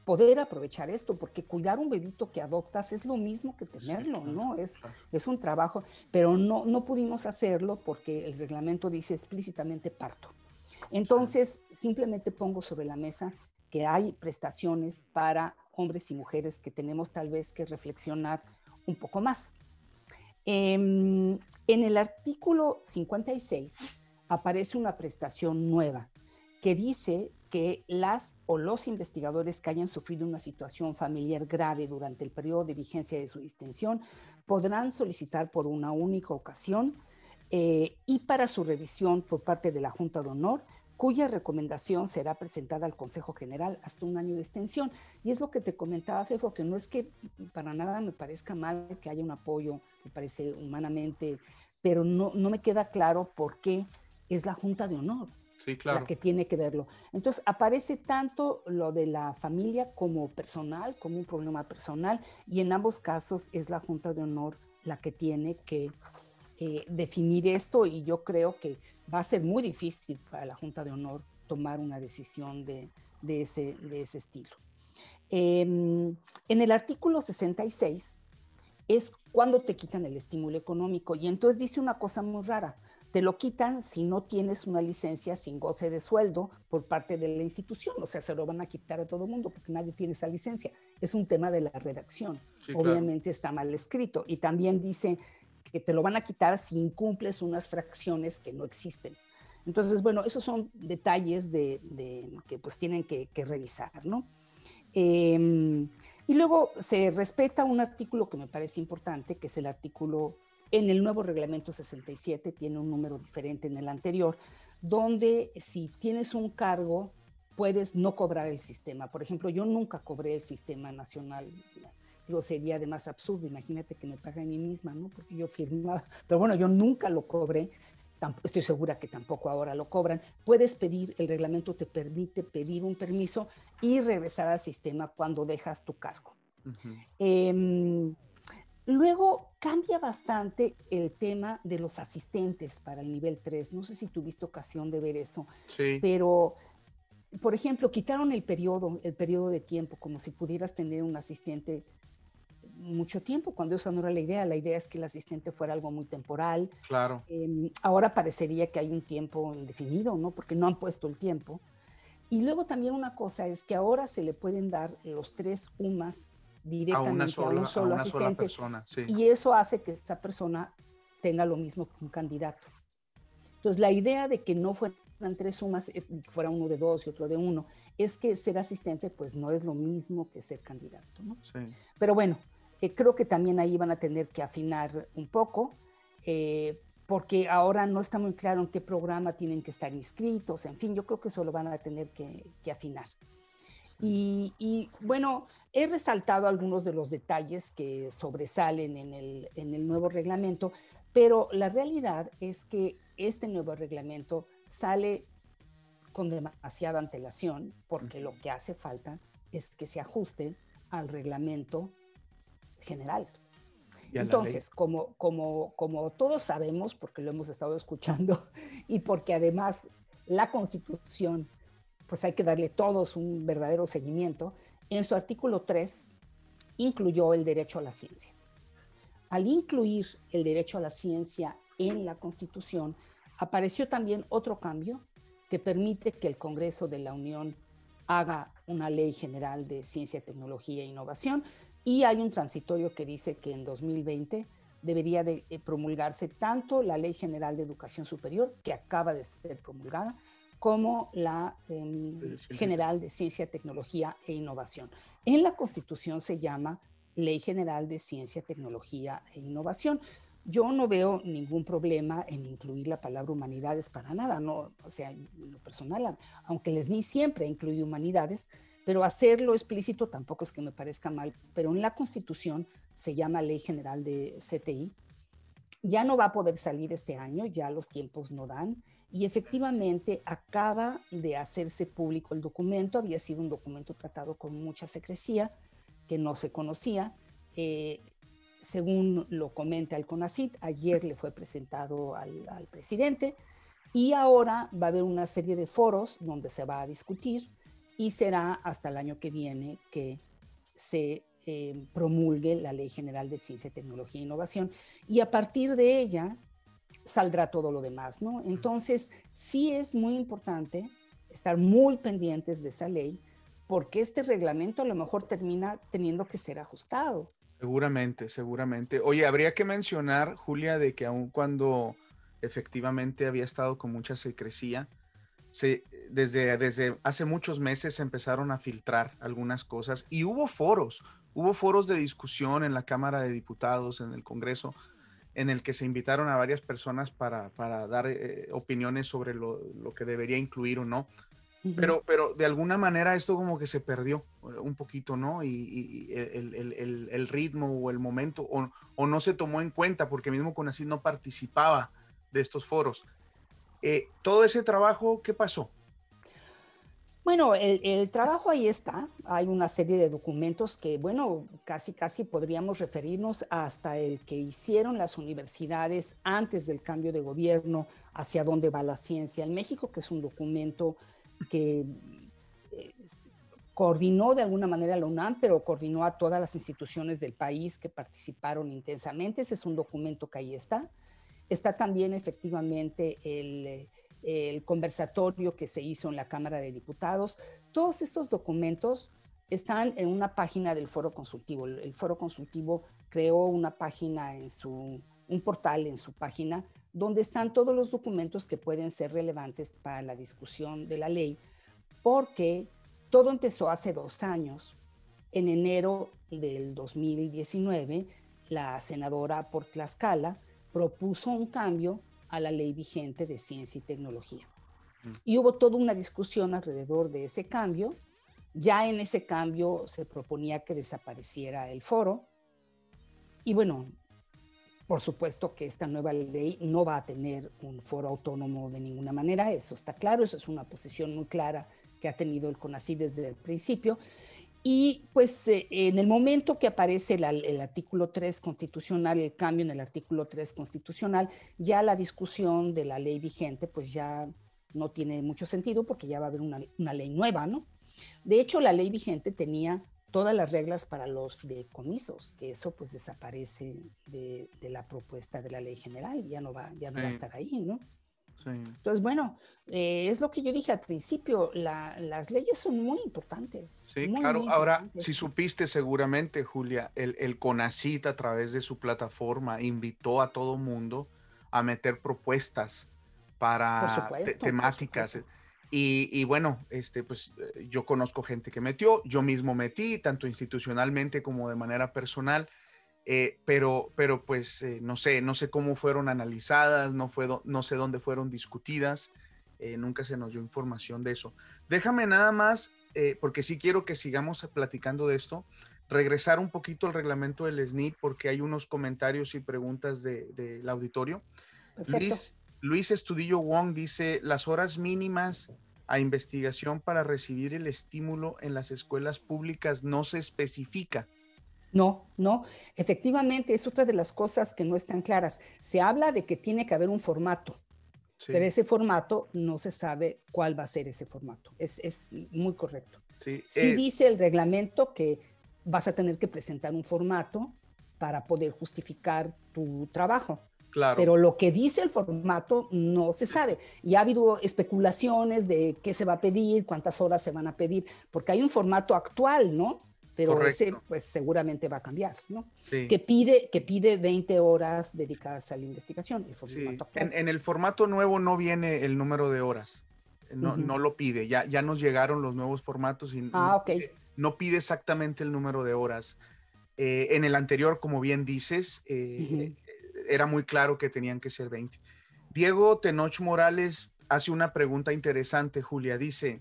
poder aprovechar esto, porque cuidar un bebito que adoptas es lo mismo que tenerlo, ¿no? Es, es un trabajo, pero no, no pudimos hacerlo porque el reglamento dice explícitamente parto. Entonces, simplemente pongo sobre la mesa que hay prestaciones para hombres y mujeres que tenemos tal vez que reflexionar un poco más. Em, en el artículo 56 aparece una prestación nueva que dice que las o los investigadores que hayan sufrido una situación familiar grave durante el periodo de vigencia de su distinción podrán solicitar por una única ocasión eh, y para su revisión por parte de la Junta de Honor cuya recomendación será presentada al Consejo General hasta un año de extensión. Y es lo que te comentaba, Fefo, que no es que para nada me parezca mal que haya un apoyo, me parece humanamente, pero no, no me queda claro por qué es la Junta de Honor la que tiene que verlo. Entonces aparece tanto lo de la familia como personal, como un problema personal, y en ambos casos es la Junta de Honor la que tiene que eh, definir esto y yo creo que va a ser muy difícil para la Junta de Honor tomar una decisión de, ese, de ese, estilo. Em, en el artículo 66 es cuando te quitan el estímulo económico y entonces dice una cosa muy rara. Te lo quitan si no tienes una licencia sin goce de sueldo por parte de la institución. O sea, se lo van a quitar a todo el mundo porque nadie tiene esa licencia. Es un tema de la redacción. Obviamente está mal escrito. Y también dice que te lo van a quitar si incumples unas fracciones que no existen. Entonces, bueno, esos son detalles de, que pues tienen que, revisar, ¿no? Em, y luego se respeta un artículo que me parece importante, que es el artículo en el nuevo reglamento 67, tiene un número diferente en el anterior, donde si tienes un cargo, puedes no cobrar el sistema. Por ejemplo, yo nunca cobré el sistema nacional Digo, sería además absurdo, imagínate que me pague a mí misma, ¿no? Porque yo firmaba, pero bueno, yo nunca lo cobré, estoy segura que tampoco ahora lo cobran. Puedes pedir, el reglamento te permite pedir un permiso y regresar al sistema cuando dejas tu cargo. Em, luego cambia bastante el tema de los asistentes para el nivel 3. No sé si tuviste ocasión de ver eso, sí. pero por ejemplo, quitaron el periodo, el periodo de tiempo, como si pudieras tener un asistente mucho tiempo, cuando esa no era la idea. La idea es que el asistente fuera algo muy temporal. Claro. Em, ahora parecería que hay un tiempo indefinido, ¿no? Porque no han puesto el tiempo. Y luego también una cosa es que ahora se le pueden dar los tres UMAS directamente a, un solo asistente. persona, Y eso hace que esta persona tenga lo mismo que un candidato. Entonces, la idea de que no fueran tres sumas, es, que fuera uno de dos y otro de uno, es que ser asistente pues no es lo mismo que ser candidato. ¿no? Pero bueno, eh, creo que también ahí van a tener que afinar un poco, eh, porque ahora no está muy claro en qué programa tienen que estar inscritos, en fin, yo creo que eso lo van a tener que, afinar. Y, y, bueno, he resaltado algunos de los detalles que sobresalen en el, en el nuevo reglamento, pero la realidad es que este nuevo reglamento sale con demasiada antelación porque lo que hace falta es que se ajuste al reglamento general. Entonces, como, como, como todos sabemos, porque lo hemos estado escuchando y porque además la Constitución, pues hay que darle todos un verdadero seguimiento, en su artículo 3 incluyó el derecho a la ciencia. Al incluir el derecho a la ciencia en la Constitución, apareció también otro cambio que permite que el Congreso de la Unión haga una ley general de ciencia, tecnología e innovación y hay un transitorio que dice que en 2020 debería de eh, promulgarse tanto la Ley General de Educación Superior, que acaba de ser promulgada, como la em, General de Ciencia, Tecnología e Innovación. En la Constitución se llama Ley General de Ciencia, Tecnología e Innovación. Yo no veo ningún problema en incluir la palabra humanidades para nada, no, o sea, en lo personal, aunque les ni siempre incluye humanidades, pero hacerlo explícito tampoco es que me parezca mal, pero en la Constitución se llama Ley General de CTI. Ya no va a poder salir este año, ya los tiempos no dan, y efectivamente acaba de hacerse público el documento, había sido un documento tratado con mucha secrecía, que no se conocía. Eh, según lo comenta el CONACIT, ayer le fue presentado al, presidente y ahora va a haber una serie de foros donde se va a discutir y será hasta el año que viene que se eh, promulgue la Ley General de Ciencia, Tecnología e Innovación y a partir de ella saldrá todo lo demás, ¿no? Entonces, sí es muy importante estar muy pendientes de esa ley porque este reglamento a lo mejor termina teniendo que ser ajustado. Seguramente, seguramente. Oye, habría que mencionar, Julia, de que aun cuando efectivamente había estado con mucha secrecía, se, desde, desde hace muchos meses empezaron a filtrar algunas cosas y hubo foros, hubo foros de discusión en la Cámara de Diputados, en el Congreso, en el que se invitaron a varias personas para, para dar eh, opiniones sobre lo, lo, que debería incluir o no. Pero, pero de alguna manera esto como que se perdió eh, un poquito, ¿no? Y, el, ritmo o el momento, o, no se tomó en cuenta porque mismo con así no participaba de estos foros. Eh, todo ese trabajo, ¿qué pasó? Bueno, el, trabajo ahí está. Hay una serie de documentos que, bueno, casi, casi podríamos referirnos hasta el que hicieron las universidades antes del cambio de gobierno, hacia dónde va la ciencia en México, que es un documento que coordinó de alguna manera la UNAM, pero coordinó a todas las instituciones del país que participaron intensamente. Ese es un documento que ahí está. Está también efectivamente el, el conversatorio que se hizo en la Cámara de Diputados. Todos estos documentos están en una página del foro consultivo. El foro consultivo creó una página en su, un portal en su página donde están todos los documentos que pueden ser relevantes para la discusión de la ley, porque todo empezó hace dos años. En enero del 2019, la senadora por Tlaxcala propuso un cambio a la ley vigente de ciencia y tecnología. Mm. Y hubo toda una discusión alrededor de ese cambio. Ya en ese cambio se proponía que desapareciera el foro. Y bueno, por supuesto que esta nueva ley no va a tener un foro autónomo de ninguna manera, eso está claro, eso es una posición muy clara que ha tenido el CONACYT desde el principio. Y pues eh, en el momento que aparece el artículo 3 constitucional, el cambio en el artículo 3 constitucional, ya la discusión de la ley vigente pues ya no tiene mucho sentido porque ya va a haber una, una ley nueva, ¿no? De hecho, la ley vigente tenía todas las reglas para los fideicomisos, que eso pues desaparece de, la propuesta de la ley general, ya no va, ya no va a estar ahí, ¿no? Sí. Entonces, bueno, eh, es lo que yo dije al principio, las leyes son muy importantes. Sí, claro. Ahora, si supiste seguramente, Julia, el, el CONACIT a través de su plataforma invitó a todo mundo a meter propuestas para temáticas. Y, bueno, este, pues eh, yo conozco gente que metió, yo mismo metí, tanto institucionalmente como de manera personal, eh, pero, pero pues eh, no sé, no sé cómo fueron analizadas, no, fue, no sé dónde fueron discutidas, nunca se nos dio información de eso. Déjame nada más, porque sí quiero que sigamos platicando de esto, regresar un poquito al reglamento del SNI, porque hay unos comentarios y preguntas del de, auditorio. Luis, Luis Estudillo Wong dice, las horas mínimas a investigación para recibir el estímulo en las escuelas públicas no se especifica. No, no, efectivamente es otra de las cosas que no están claras. Se habla de que tiene que haber un formato, pero ese formato no se sabe cuál va a ser ese formato. Es, muy correcto. Sí, sí eh, dice el reglamento que vas a tener que presentar un formato para poder justificar tu trabajo. Pero lo que dice el formato no se sabe. Y ha habido especulaciones de qué se va a pedir, cuántas horas se van a pedir, porque hay un formato actual, ¿no? Pero ese pues seguramente va a cambiar, ¿no? Que, pide, que pide 20 horas dedicadas a la investigación. en, el formato nuevo no viene el número de horas. No, no lo pide. Ya, ya nos llegaron los nuevos formatos y ah, no, pide exactamente el número de horas. Eh, en el anterior, como bien dices, eh, era muy claro que tenían que ser 20. Diego Tenoch Morales hace una pregunta interesante, Julia. Dice,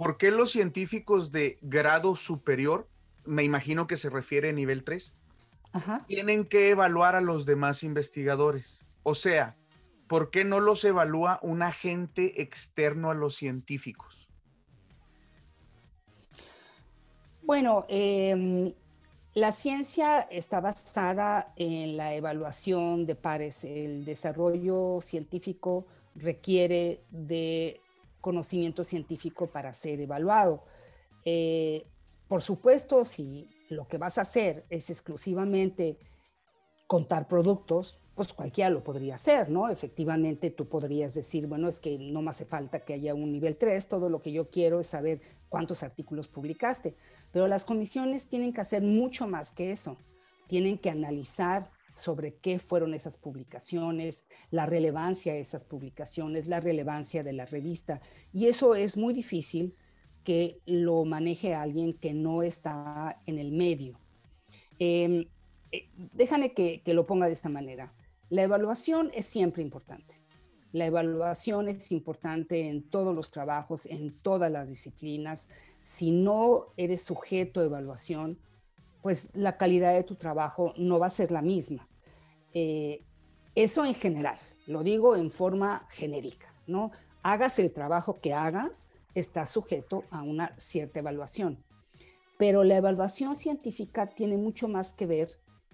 ¿por qué los científicos de grado superior, me imagino que se refiere a nivel 3, tienen que evaluar a los demás investigadores? O sea, ¿por qué no los evalúa un agente externo a los científicos? Bueno, eh, la ciencia está basada en la evaluación de pares. El desarrollo científico requiere de conocimiento científico para ser evaluado. Eh, por supuesto, si lo que vas a hacer es exclusivamente contar productos, pues cualquiera lo podría hacer, ¿no? Efectivamente, tú podrías decir, bueno, es que no me hace falta que haya un nivel 3, todo lo que yo quiero es saber cuántos artículos publicaste. Pero las comisiones tienen que hacer mucho más que eso. Tienen que analizar sobre qué fueron esas publicaciones, la relevancia de esas publicaciones, la relevancia de la revista. Y eso es muy difícil que lo maneje alguien que no está en el medio. Em, eh, déjame que, que lo ponga de esta manera. La evaluación es siempre importante. La evaluación es importante en todos los trabajos, en todas las disciplinas si no eres sujeto a evaluación, pues la calidad de tu trabajo no va a ser la misma. Eh, eso en general, lo digo en forma genérica, ¿no? Hagas el trabajo que hagas, está sujeto a una cierta evaluación. Pero la evaluación científica tiene mucho más que ver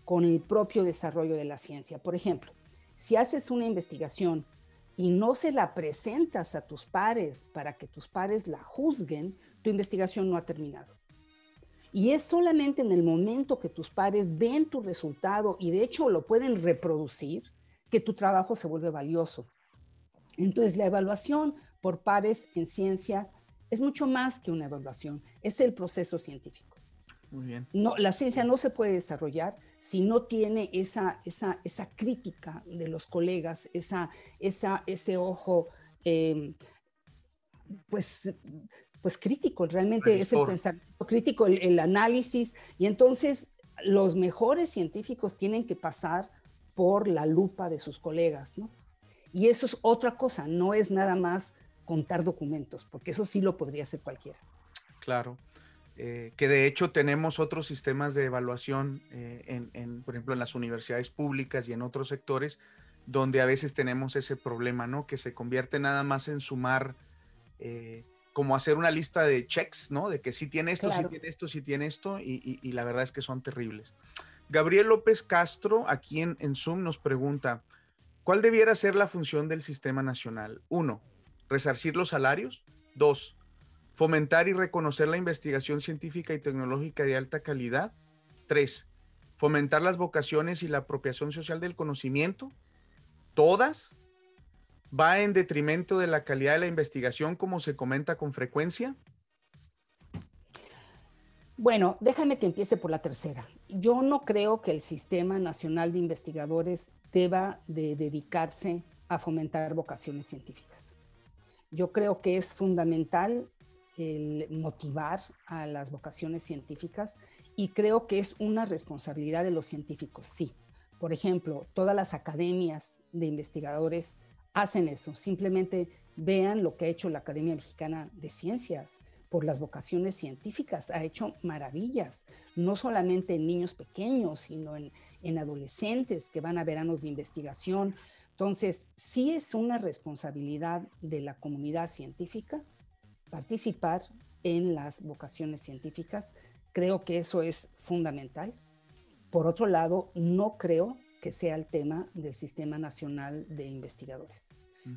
con el propio desarrollo de la ciencia. Por ejemplo, si haces una investigación y no se la presentas a tus pares para que tus pares la juzguen, tu investigación no ha terminado. Y es solamente en el momento que tus pares ven tu resultado y de hecho lo pueden reproducir que tu trabajo se vuelve valioso. Entonces, la evaluación por pares en ciencia es mucho más que una evaluación, es el proceso científico. Muy bien. No, la ciencia no se puede desarrollar si no tiene esa, esa, esa crítica de los colegas, esa, esa, ese ojo, eh, pues pues crítico, realmente es el pensamiento crítico, el, análisis, y entonces los mejores científicos tienen que pasar por la lupa de sus colegas, ¿no? Y eso es otra cosa, no es nada más contar documentos, porque eso sí lo podría hacer cualquiera. Claro. Eh, que de hecho tenemos otros sistemas de evaluación, eh, en, por ejemplo, en las universidades públicas y en otros sectores, donde a veces tenemos ese problema, ¿no? Que se convierte nada más en sumar eh, como hacer una lista de checks, ¿no? De que sí tiene esto, sí tiene esto, sí tiene esto, y, la verdad es que son terribles. Gabriel López Castro, aquí en, en Zoom, nos pregunta, ¿cuál debiera ser la función del sistema nacional? Uno, resarcir los salarios. Dos, Fomentar y reconocer la investigación científica y tecnológica de alta calidad. Tres, fomentar las vocaciones y la apropiación social del conocimiento. Todas. Va en detrimento de la calidad de la investigación, como se comenta con frecuencia. Bueno, déjame que empiece por la tercera. Yo no creo que el Sistema Nacional de Investigadores deba de dedicarse a fomentar vocaciones científicas. Yo creo que es fundamental el motivar a las vocaciones científicas y creo que es una responsabilidad de los científicos, sí. Por ejemplo, todas las academias de investigadores hacen eso, simplemente vean lo que ha hecho la Academia Mexicana de Ciencias por las vocaciones científicas, ha hecho maravillas, no solamente en niños pequeños, sino en, en adolescentes que van a veranos de investigación. Entonces, sí es una responsabilidad de la comunidad científica participar en las vocaciones científicas. Creo que eso es fundamental. Por otro lado, no creo que sea el tema del Sistema Nacional de Investigadores.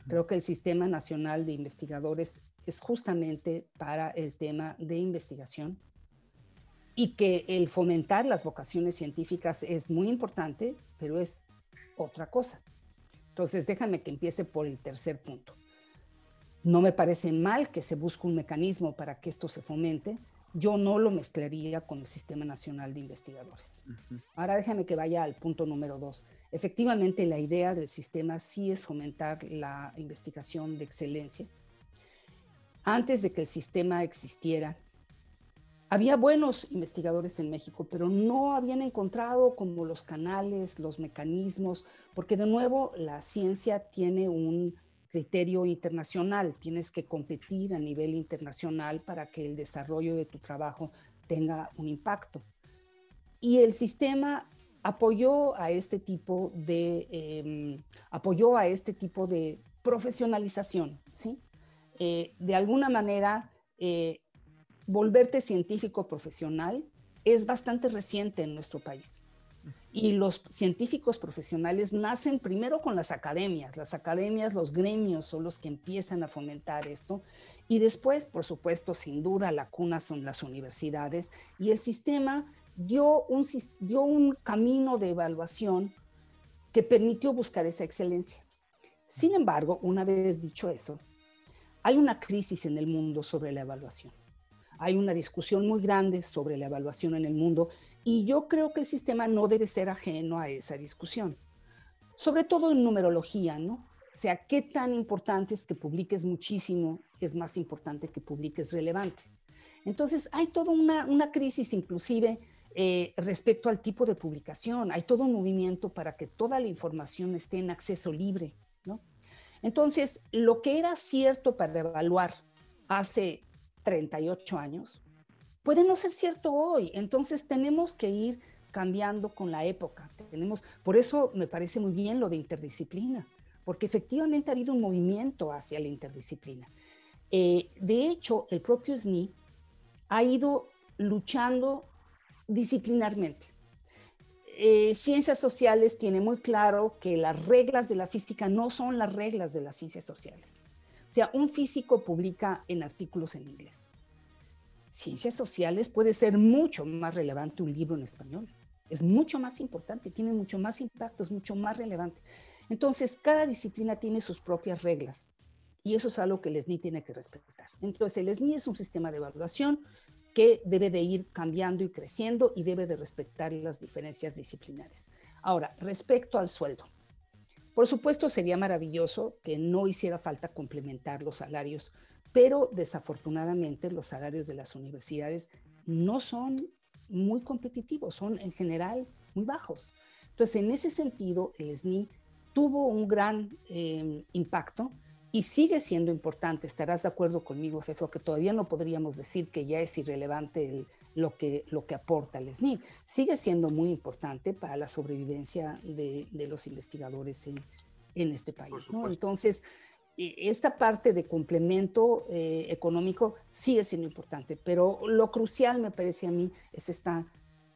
Creo que el Sistema Nacional de Investigadores es justamente para el tema de investigación y que el fomentar las vocaciones científicas es muy importante, pero es otra cosa. Entonces, déjame que empiece por el tercer punto. No me parece mal que se busque un mecanismo para que esto se fomente. Yo no lo mezclaría con el Sistema Nacional de Investigadores. Ahora déjame que vaya al punto número dos. Efectivamente, la idea del sistema sí es fomentar la investigación de excelencia. Antes de que el sistema existiera, había buenos investigadores en México, pero no habían encontrado como los canales, los mecanismos, porque de nuevo la ciencia tiene un criterio internacional, tienes que competir a nivel internacional para que el desarrollo de tu trabajo tenga un impacto. Y el sistema apoyó a este tipo de, em, apoyó a este tipo de profesionalización, ¿sí? Eh, de alguna manera, eh, volverte científico profesional es bastante reciente en nuestro país. Y los científicos profesionales nacen primero con las academias. Las academias, los gremios son los que empiezan a fomentar esto. Y después, por supuesto, sin duda, la cuna son las universidades. Y el sistema dio un, dio un camino de evaluación que permitió buscar esa excelencia. Sin embargo, una vez dicho eso, hay una crisis en el mundo sobre la evaluación. Hay una discusión muy grande sobre la evaluación en el mundo y yo creo que el sistema no debe ser ajeno a esa discusión, sobre todo en numerología, ¿no? O sea, qué tan importante es que publiques muchísimo, es más importante que publiques relevante. Entonces, hay toda una, una crisis inclusive eh, respecto al tipo de publicación, hay todo un movimiento para que toda la información esté en acceso libre, ¿no? Entonces, lo que era cierto para evaluar hace 38 años, puede no ser cierto hoy. Entonces tenemos que ir cambiando con la época. Tenemos, por eso me parece muy bien lo de interdisciplina, porque efectivamente ha habido un movimiento hacia la interdisciplina. Eh, de hecho, el propio SNI ha ido luchando disciplinarmente. Eh, ciencias sociales tiene muy claro que las reglas de la física no son las reglas de las ciencias sociales. O sea, un físico publica en artículos en inglés ciencias sociales puede ser mucho más relevante un libro en español. Es mucho más importante, tiene mucho más impacto, es mucho más relevante. Entonces, cada disciplina tiene sus propias reglas y eso es algo que el SNI tiene que respetar. Entonces, el SNI es un sistema de evaluación que debe de ir cambiando y creciendo y debe de respetar las diferencias disciplinares. Ahora, respecto al sueldo. Por supuesto, sería maravilloso que no hiciera falta complementar los salarios pero desafortunadamente los salarios de las universidades no son muy competitivos, son en general muy bajos. Entonces, en ese sentido, el SNI tuvo un gran em, impacto y sigue siendo importante. Estarás de acuerdo conmigo, Fefo, que todavía no podríamos decir que ya es irrelevante lo, que, lo que aporta el SNI. Sigue siendo muy importante para la sobrevivencia de, los investigadores en, en este país. ¿no? Entonces, esta parte de complemento eh, económico sigue siendo importante, pero lo crucial me parece a mí es esta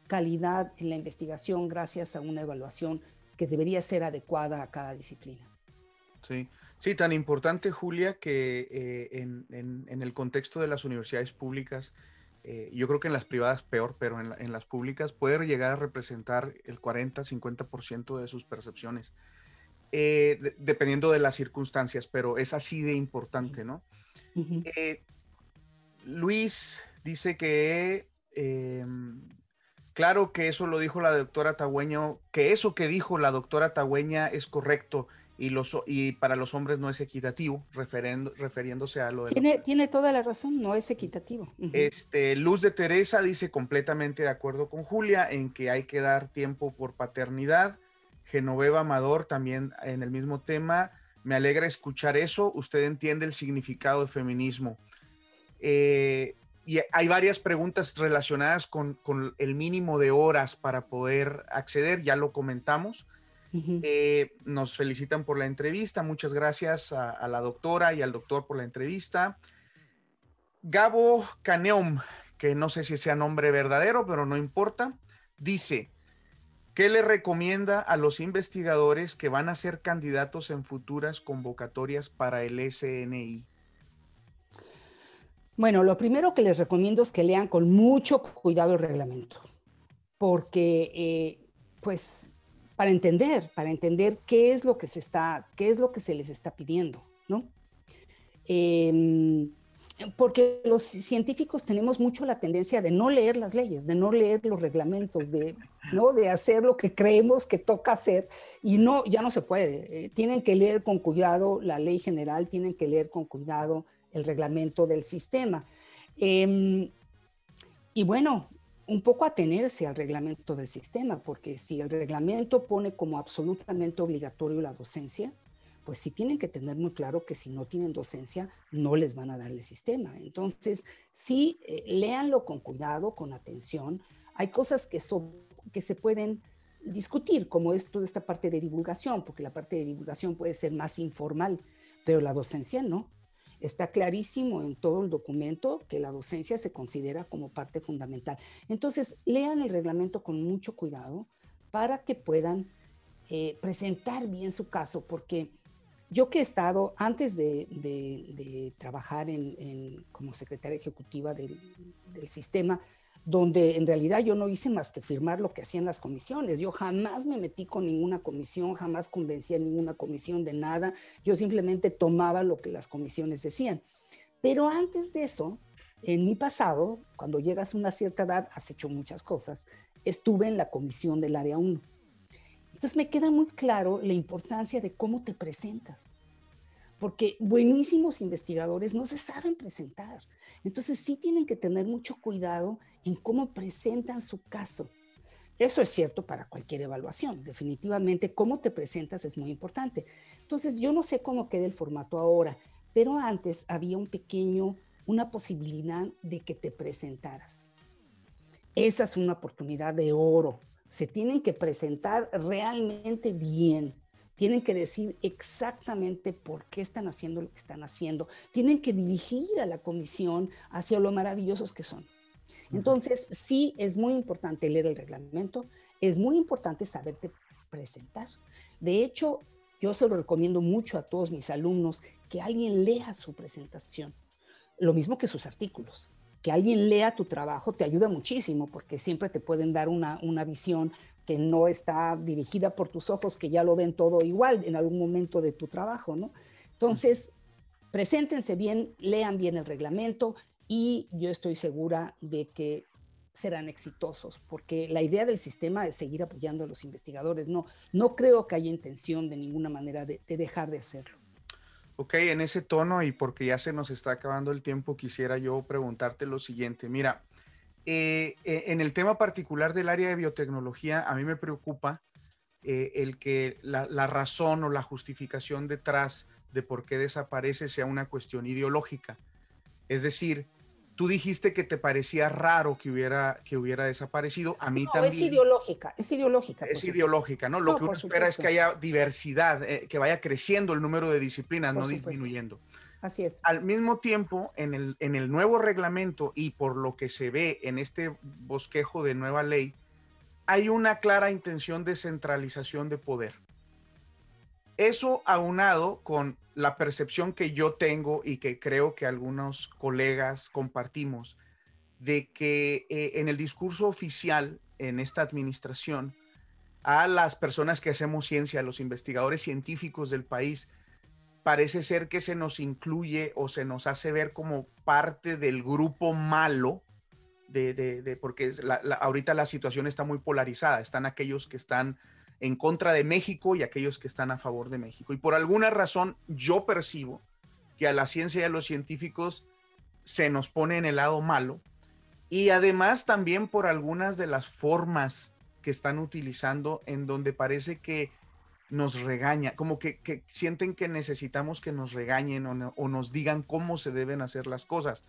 calidad en la investigación gracias a una evaluación que debería ser adecuada a cada disciplina. Sí, Sí, tan importante, Julia, que eh, en, el contexto de las universidades públicas, eh, yo creo que en las privadas peor, pero en, las públicas puede llegar a representar el 40-50% de sus percepciones, eh, dependiendo de las circunstancias, pero es así de importante, ¿no? Luis dice que, em, claro que eso lo dijo la doctora Tagüeño, que eso que dijo la doctora Tagüeña es correcto y, los, y para los hombres no es equitativo, refiriéndose a lo de... Tiene, tiene toda la razón, no es equitativo. este, Luz de Teresa dice completamente de acuerdo con Julia en que hay que dar tiempo por paternidad. Genoveva Amador también en el mismo tema. Me alegra escuchar eso. Usted entiende el significado del feminismo. Eh, y hay varias preguntas relacionadas con, con, el mínimo de horas para poder acceder, ya lo comentamos. Eh, nos felicitan por la entrevista. Muchas gracias a, la doctora y al doctor por la entrevista. Gabo Caneum, que no sé si sea nombre verdadero, pero no importa, dice, ¿qué le recomienda a los investigadores que van a ser candidatos en futuras convocatorias para el SNI? Bueno, lo primero que les recomiendo es que lean con mucho cuidado el reglamento, porque eh, pues para entender, para entender qué es lo que se está, qué es lo que se les está pidiendo, ¿no? Em, porque los científicos tenemos mucho la tendencia de no leer las leyes, de no leer los reglamentos, de, ¿no? de hacer lo que creemos que toca hacer y no, ya no se puede. Eh, tienen que leer con cuidado la ley general, tienen que leer con cuidado el reglamento del sistema. Em, y bueno, un poco atenerse al reglamento del sistema, porque si el reglamento pone como absolutamente obligatorio la docencia, pues sí tienen que tener muy claro que si no tienen docencia, no les van a dar el sistema. Entonces, sí, eh, léanlo con cuidado, con atención. Hay cosas que, que se pueden discutir, como es toda esta parte de divulgación, porque la parte de divulgación puede ser más informal, pero la docencia no. Está clarísimo en todo el documento que la docencia se considera como parte fundamental. Entonces, lean el reglamento con mucho cuidado para que puedan eh, presentar bien su caso, porque yo que he estado, antes de, trabajar en, como secretaria ejecutiva del, del sistema, donde en realidad yo no hice más que firmar lo que hacían las comisiones. Yo jamás me metí con ninguna comisión, jamás convencí a ninguna comisión de nada. Yo simplemente tomaba lo que las comisiones decían. Pero antes de eso, en mi pasado, cuando llegas a una cierta edad, has hecho muchas cosas. Estuve en la comisión del área 1. Entonces me queda muy claro la importancia de cómo te presentas. Porque buenísimos investigadores no se saben presentar. Entonces sí tienen que tener mucho cuidado en cómo presentan su caso. Eso es cierto para cualquier evaluación. Definitivamente, cómo te presentas es muy importante. Entonces, yo no sé cómo queda el formato ahora, pero antes había un pequeño, una posibilidad de que te presentaras. Esa es una oportunidad de oro. Se tienen que presentar realmente bien. Tienen que decir exactamente por qué están haciendo lo que están haciendo. Tienen que dirigir a la comisión hacia lo maravillosos que son. Entonces, sí es muy importante leer el reglamento, es muy importante saberte presentar. De hecho, yo se lo recomiendo mucho a todos mis alumnos que alguien lea su presentación, lo mismo que sus artículos. Que alguien lea tu trabajo te ayuda muchísimo porque siempre te pueden dar una, una visión que no está dirigida por tus ojos, que ya lo ven todo igual en algún momento de tu trabajo, ¿no? Entonces, preséntense bien, lean bien el reglamento, y yo estoy segura de que serán exitosos, porque la idea del sistema es seguir apoyando a los investigadores. No, no creo que haya intención de ninguna manera de, dejar de hacerlo. Ok, en ese tono y porque ya se nos está acabando el tiempo, quisiera yo preguntarte lo siguiente. Mira, eh, eh, en el tema particular del área de biotecnología, a mí me preocupa eh, el que la razón o la justificación detrás de por qué desaparece sea una cuestión ideológica. Es decir, tú dijiste que te parecía raro que hubiera, que hubiera desaparecido. A mí también. Es ideológica, es ideológica. Es ideológica, ¿no? Lo que uno espera es que haya diversidad, eh, que vaya creciendo el número de disciplinas, no disminuyendo. Así es. Al mismo tiempo, en el, en el nuevo reglamento y por lo que se ve en este bosquejo de nueva ley, hay una clara intención de centralización de poder. Eso aunado con la percepción que yo tengo y que creo que algunos colegas compartimos de que eh, en el discurso oficial en esta administración a las personas que hacemos ciencia, a los investigadores científicos del país, parece ser que se nos incluye o se nos hace ver como parte del grupo malo, de, porque ahorita la situación está muy polarizada, están aquellos que están en contra de México y aquellos que están a favor de México. Y por alguna razón yo percibo que a la ciencia y a los científicos se nos pone en el lado malo y además también por algunas de las formas que están utilizando en donde parece que nos regaña, como que, sienten que necesitamos que nos regañen o, nos digan cómo se deben hacer las cosas.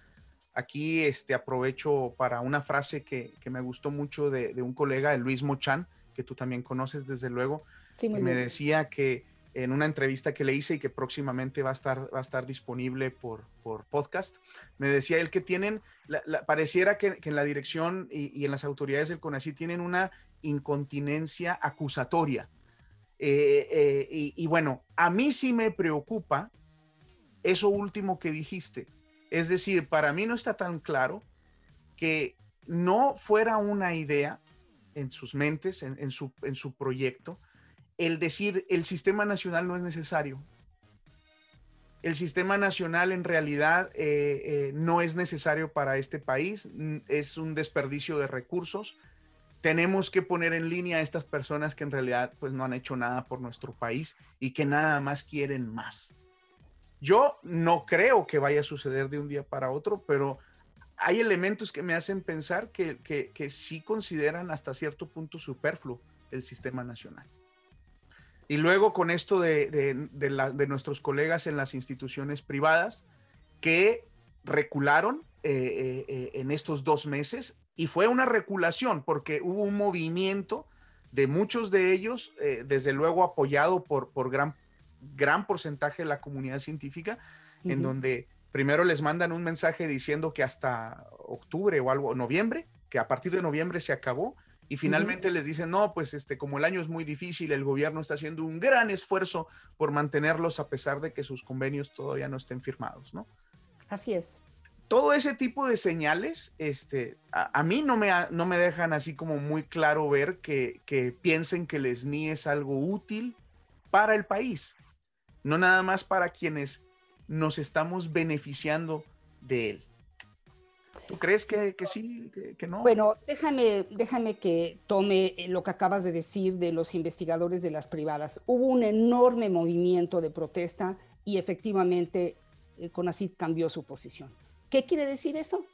Aquí este, aprovecho para una frase que, me gustó mucho de, un colega, Luis Mochan, que tú también conoces desde luego, que me decía que en una entrevista que le hice y que próximamente va a estar, va a estar disponible por, por podcast. Me decía él que tienen, pareciera que, en la dirección y, en las autoridades del CONACYT tienen una incontinencia acusatoria. Eh, eh, y, y bueno, a mí sí me preocupa eso último que dijiste. Es decir, para mí no está tan claro que no fuera una idea en sus mentes, en, su, en su proyecto, el decir el sistema nacional no es necesario. El sistema nacional en realidad eh, eh, no es necesario para este país, es un desperdicio de recursos. Tenemos que poner en línea a estas personas que en realidad pues no han hecho nada por nuestro país y que nada más quieren más. Yo no creo que vaya a suceder de un día para otro, pero hay elementos que me hacen pensar que, que, que sí consideran hasta cierto punto superfluo el sistema nacional. Y luego con esto de, de, nuestros colegas en las instituciones privadas que recularon eh, eh, eh, en estos dos meses y fue una reculación porque hubo un movimiento de muchos de ellos, desde luego apoyado por, por gran, gran porcentaje de la comunidad científica, en donde primero les mandan un mensaje diciendo que hasta octubre o algo, noviembre, que a partir de noviembre se acabó, y finalmente les dicen, no, pues este, como el año es muy difícil, el gobierno está haciendo un gran esfuerzo por mantenerlos a pesar de que sus convenios todavía no estén firmados, ¿no? Así es. Todo ese tipo de señales, este, a, mí no me, no me dejan así como muy claro ver que, que piensen que el SNI es algo útil para el país, no nada más para quienes nos estamos beneficiando de él. ¿Tú crees que, sí, que, no? Bueno, déjame, déjame que tome lo que acabas de decir de los investigadores de las privadas. Hubo un enorme movimiento de protesta y efectivamente eh, CONACYT cambió su posición. ¿Qué quiere decir eso?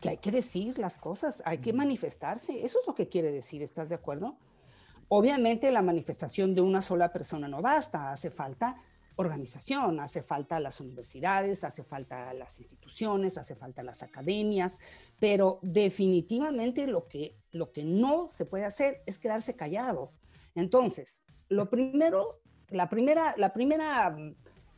Que hay que decir las cosas, hay que manifestarse. Eso es lo que quiere decir, ¿estás de acuerdo? Obviamente la manifestación de una sola persona no basta, hace falta organización, hace falta las universidades, hace falta las instituciones, hace falta las academias, pero definitivamente lo que, lo que no se puede hacer es quedarse callado. Entonces, lo primero, la primera, la primera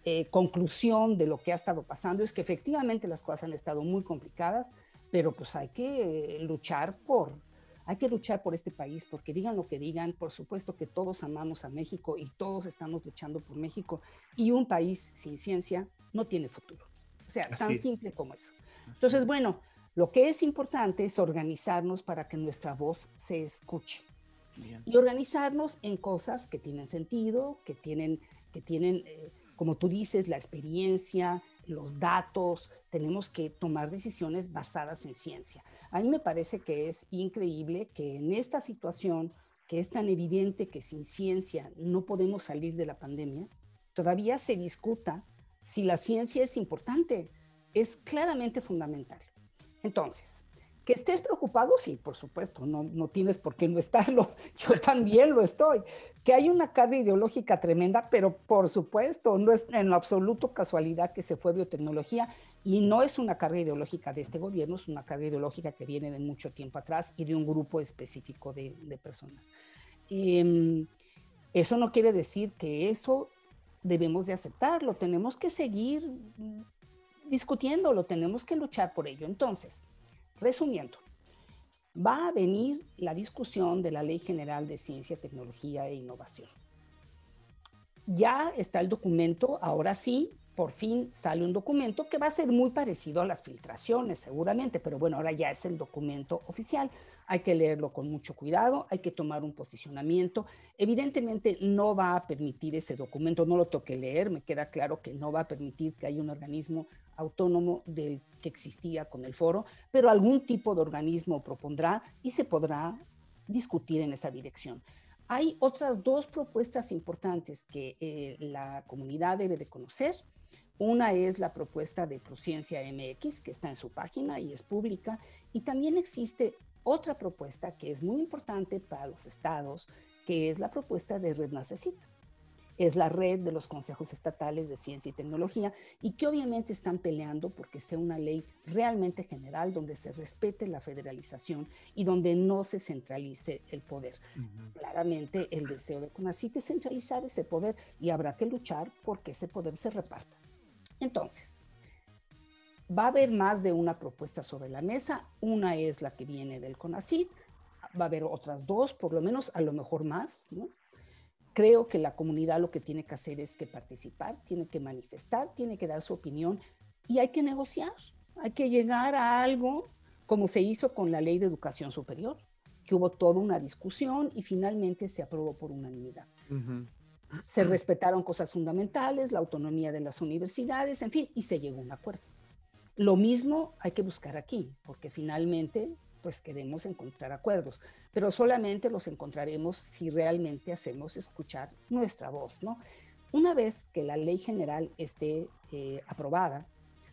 eh, conclusión de lo que ha estado pasando es que efectivamente las cosas han estado muy complicadas, pero pues hay que luchar por hay que luchar por este país, porque digan lo que digan, por supuesto que todos amamos a México y todos estamos luchando por México, y un país sin ciencia no tiene futuro. O sea, tan simple como eso. Entonces, bueno, lo que es importante es organizarnos para que nuestra voz se escuche. Y organizarnos en cosas que tienen sentido, que tienen, que tienen eh, como tú dices, la experiencia, los datos, tenemos que tomar decisiones basadas en ciencia. A mí me parece que es increíble que en esta situación, que es tan evidente que sin ciencia no podemos salir de la pandemia, todavía se discuta si la ciencia es importante. Es claramente fundamental. Entonces, que estés preocupado, sí, por supuesto, no, no tienes por qué no estarlo. Yo también lo estoy. Que hay una carga ideológica tremenda, pero por supuesto, no es en lo absoluto casualidad que se fue biotecnología y no es una carga ideológica de este gobierno, es una carga ideológica que viene de mucho tiempo atrás y de un grupo específico de, personas. Em, eso no quiere decir que eso debemos de aceptarlo, tenemos que seguir discutiéndolo, tenemos que luchar por ello. Entonces, Resumiendo, va a venir la discusión de la Ley General de Ciencia, Tecnología e Innovación. ya está el documento, ahora sí, por fin sale un documento que va a ser muy parecido a las filtraciones, seguramente, pero bueno, ahora ya es el documento oficial. Hay que leerlo con mucho cuidado, hay que tomar un posicionamiento. Evidentemente no va a permitir ese documento, no lo toque leer, me queda claro que no va a permitir que haya un organismo autónomo del que existía con el foro, pero algún tipo de organismo propondrá y se podrá discutir en esa dirección. Hay otras dos propuestas importantes que eh, la comunidad debe de conocer una es la propuesta de Prociencia MX, que está en su página y es pública, y también existe otra propuesta que es muy importante para los estados, que es la propuesta de Red Nacecit. Es la red de los consejos estatales de ciencia y tecnología y que obviamente están peleando porque sea una ley realmente general donde se respete la federalización y donde no se centralice el poder. Claramente el deseo de CONACIT es centralizar ese poder y habrá que luchar porque ese poder se reparta. Entonces, va a haber más de una propuesta sobre la mesa. Una es la que viene del CONACID. Va a haber otras dos, por lo menos, a lo mejor más. Creo que la comunidad lo que tiene que hacer es que participar, tiene que manifestar, tiene que dar su opinión y hay que negociar. Hay que llegar a algo como se hizo con la ley de educación superior, que hubo toda una discusión y finalmente se aprobó por unanimidad. Se respetaron cosas fundamentales, la autonomía de las universidades, en fin, y se llegó a un acuerdo. Lo mismo hay que buscar aquí, porque finalmente pues queremos encontrar acuerdos, pero solamente los encontraremos si realmente hacemos escuchar nuestra voz, ¿no? Una vez que la ley general esté eh, aprobada,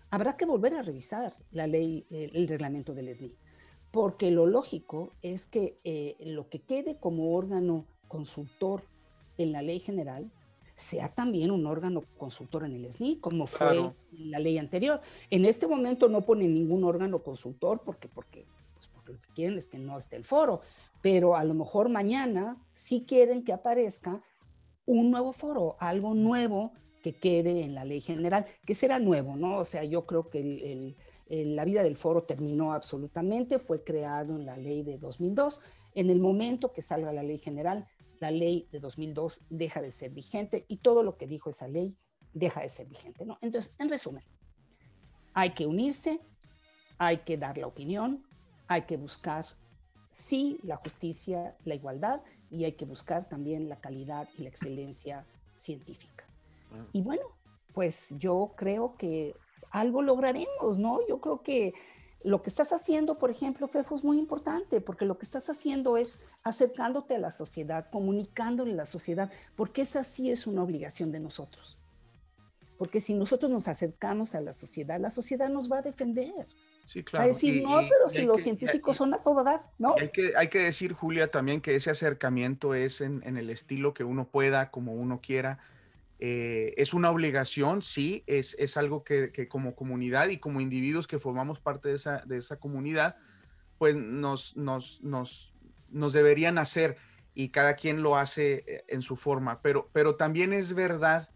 habrá que volver a revisar la ley, el reglamento del SNI, porque lo lógico es que eh, lo que quede como órgano consultor en la ley general sea también un órgano consultor en el SNI, como fue en la ley anterior. En este momento no pone ningún órgano consultor porque, porque, pues porque lo que quieren es que no esté el foro, pero a lo mejor mañana sí quieren que aparezca un nuevo foro, algo nuevo que quede en la ley general, que será nuevo, ¿no? O sea, yo creo que la vida del foro terminó absolutamente, fue creado en la ley de 2002. En el momento que salga la ley general, la ley de 2002 deja de ser vigente y todo lo que dijo esa ley deja de ser vigente, ¿no? Entonces, en resumen, hay que unirse, hay que dar la opinión, hay que buscar, sí, la justicia, la igualdad, y hay que buscar también la calidad y la excelencia científica. Y bueno, pues yo creo que algo lograremos, ¿no? Yo creo que lo que estás haciendo, por ejemplo, Fefo, es muy importante, porque lo que estás haciendo es acercándote a la sociedad, comunicándole a la sociedad, porque esa sí es una obligación de nosotros. Porque si nosotros nos acercamos a la sociedad, la sociedad nos va a defender. Sí, claro. A decir, no, pero si los científicos son a toda edad, ¿no? Hay que, hay que decir, Julia, también que ese acercamiento es en, en el estilo que uno pueda, como uno quiera, eh, es una obligación, sí, es, es algo que, como comunidad y como individuos que formamos parte de esa, de esa comunidad, pues nos, nos, nos, nos, deberían hacer y cada quien lo hace eh, en su forma, pero, pero también es verdad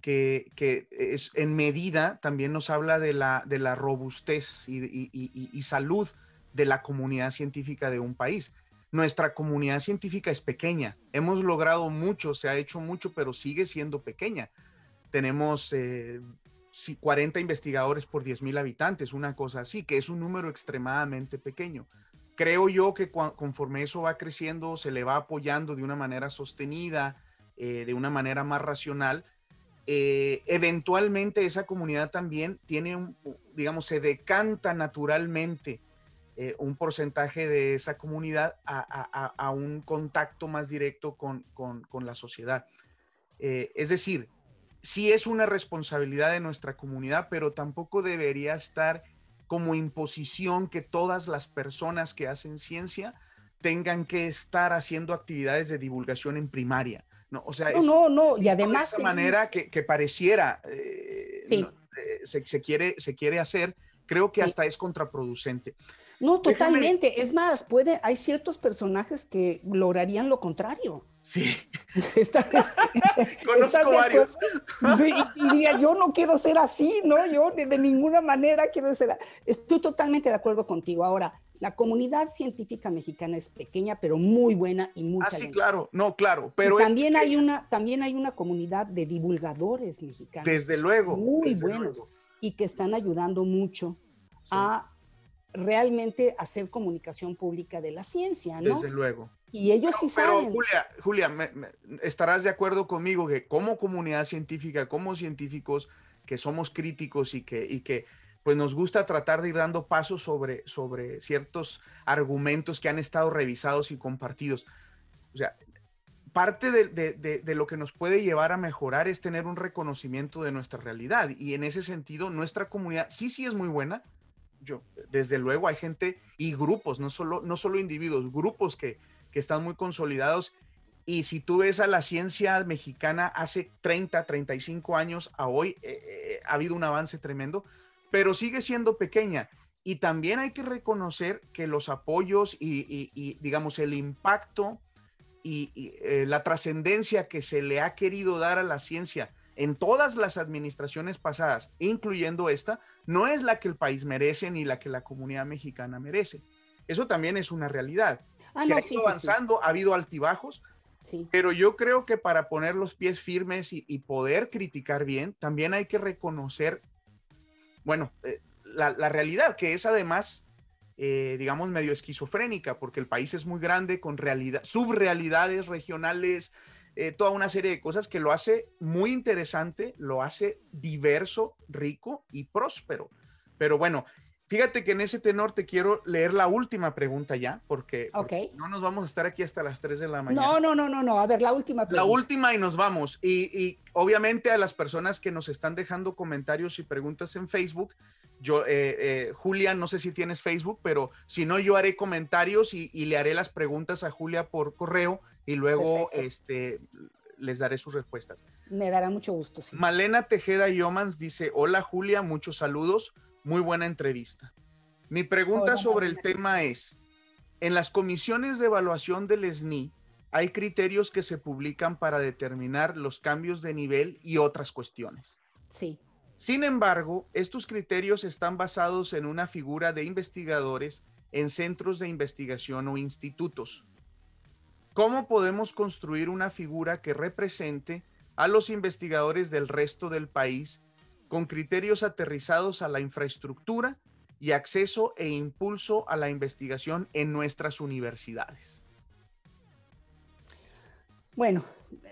que, que es, en medida también nos habla de la, de la robustez y, y, y salud de la comunidad científica de un país nuestra comunidad científica es pequeña. Hemos logrado mucho, se ha hecho mucho, pero sigue siendo pequeña. Tenemos 40 eh, investigadores por 10.000 habitantes, una cosa así, que es un número extremadamente pequeño. Creo yo que conforme eso va creciendo, se le va apoyando de una manera sostenida, eh, de una manera más racional. Eh, eventualmente esa comunidad también tiene un, digamos, se decanta naturalmente eh, un porcentaje de esa comunidad a, un contacto más directo con, la sociedad. Eh, es decir, sí es una responsabilidad de nuestra comunidad, pero tampoco debería estar como imposición que todas las personas que hacen ciencia tengan que estar haciendo actividades de divulgación en primaria. No, o sea, no, no, y además... De esa manera que, pareciera eh, se, quiere, se quiere hacer, creo que hasta es contraproducente. No, totalmente. Es más, puede, hay ciertos personajes que lograrían lo contrario. Sí. Conozco varios. Sí, y diría, yo no quiero ser así, ¿no? Yo de, ninguna manera quiero ser. Estoy totalmente de acuerdo contigo. Ahora, La comunidad científica mexicana es pequeña, pero muy buena y muy Ah, sí, claro, no, claro, pero también hay una también hay una comunidad de divulgadores mexicanos. Desde luego. Muy buenos y que están ayudando mucho a realmente hacer comunicación pública de la ciencia, ¿no? Desde luego. Y ellos sí saben. Julia, Julia estarás de acuerdo conmigo que como comunidad científica, como científicos que somos críticos y que, y que pues nos gusta tratar de ir dando pasos sobre, sobre ciertos argumentos que han estado revisados y compartidos. O sea, parte de, de, de, lo que nos puede llevar a mejorar es tener un reconocimiento de nuestra realidad. Y en ese sentido, nuestra comunidad sí, sí es muy buena. Yo, desde luego, hay gente y grupos, no solo, no solo individuos, grupos que, que están muy consolidados. Y si tú ves a la ciencia mexicana hace 30, 35 años a hoy, eh, eh, ha habido un avance tremendo, pero sigue siendo pequeña. Y también hay que reconocer que los apoyos y, digamos, el impacto y, eh, la trascendencia que se le ha querido dar a la ciencia en todas las administraciones pasadas, incluyendo esta, no es la que el país merece ni la que la comunidad mexicana merece. Eso también es una realidad. Ah, se ha ido avanzando, ha habido altibajos, pero yo creo que para poner los pies firmes y, poder criticar bien, también hay que reconocer, bueno, eh, la, realidad, que es además, eh, digamos, medio esquizofrénica, porque el país es muy grande, con realidad, subrealidades regionales, eh, toda una serie de cosas que lo hace muy interesante, lo hace diverso, rico y próspero. Pero bueno, Fíjate que en ese tenor te quiero leer la última pregunta ya, porque, no nos vamos a estar aquí hasta las 3 de la mañana. No, no, no, no, no. A ver, la última pregunta. La última y nos vamos. Y, obviamente a las personas que nos están dejando comentarios y preguntas en Facebook, yo, eh, eh, Julia, no sé si tienes Facebook, pero si no, yo haré comentarios y, le haré las preguntas a Julia por correo y luego este, les daré sus respuestas. Me dará mucho gusto. Sí. Malena Tejeda Yomans dice, hola Julia, muchos saludos. Muy buena entrevista. Mi pregunta sobre el tema es, en las comisiones de evaluación del SNI, hay criterios que se publican para determinar los cambios de nivel y otras cuestiones. Sí. Sin embargo, estos criterios están basados en una figura de investigadores en centros de investigación o institutos. ¿Cómo podemos construir una figura que represente a los investigadores del resto del país con criterios aterrizados a la infraestructura y acceso e impulso a la investigación en nuestras universidades? Bueno,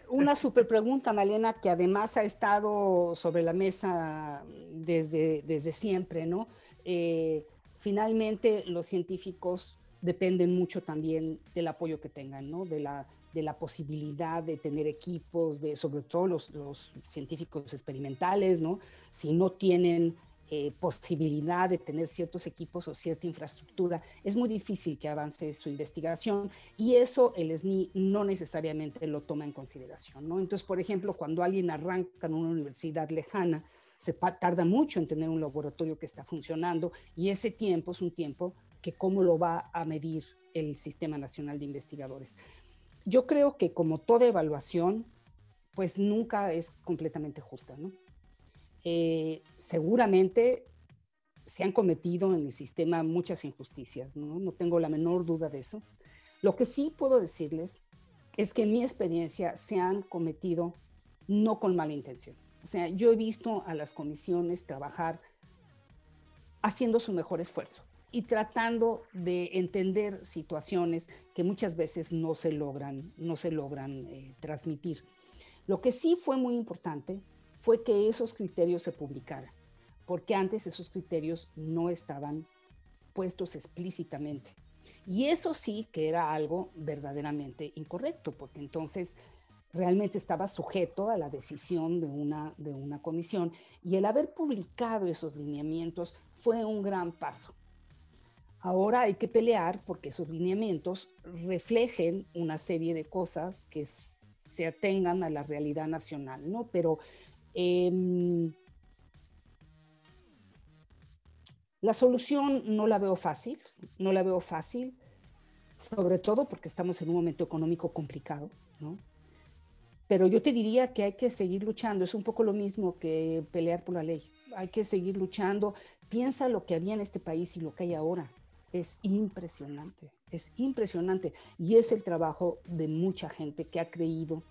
una super pregunta, Malena, que además ha estado sobre la mesa desde, desde siempre, ¿no? Eh, finalmente, los científicos dependen mucho también del apoyo que tengan, ¿no? De la de la posibilidad de tener equipos, de, sobre todo los, científicos experimentales, ¿no? Si no tienen eh, posibilidad de tener ciertos equipos o cierta infraestructura, es muy difícil que avance su investigación y eso el SNI no necesariamente lo toma en consideración, ¿no? Entonces, por ejemplo, cuando alguien arranca en una universidad lejana, se tarda mucho en tener un laboratorio que está funcionando y ese tiempo es un tiempo que cómo lo va a medir el Sistema Nacional de Investigadores yo creo que como toda evaluación, pues nunca es completamente justa, ¿no? Eh, seguramente se han cometido en el sistema muchas injusticias, ¿no? No tengo la menor duda de eso. Lo que sí puedo decirles es que en mi experiencia se han cometido no con mala intención. O sea, yo he visto a las comisiones trabajar haciendo su mejor esfuerzo y tratando de entender situaciones que muchas veces no se logran, no se logran eh, transmitir. Lo que sí fue muy importante fue que esos criterios se publicaran, porque antes esos criterios no estaban puestos explícitamente. Y eso sí que era algo verdaderamente incorrecto, porque entonces realmente estaba sujeto a la decisión de una, de una comisión y el haber publicado esos lineamientos fue un gran paso. Ahora hay que pelear porque esos lineamientos reflejen una serie de cosas que se atengan a la realidad nacional, ¿no? Pero em, la solución no la veo fácil, no la veo fácil, sobre todo porque estamos en un momento económico complicado, ¿no? Pero yo te diría que hay que seguir luchando, es un poco lo mismo que pelear por la ley, hay que seguir luchando, piensa lo que había en este país y lo que hay ahora es impresionante, es impresionante. Y es el trabajo de mucha gente que ha creído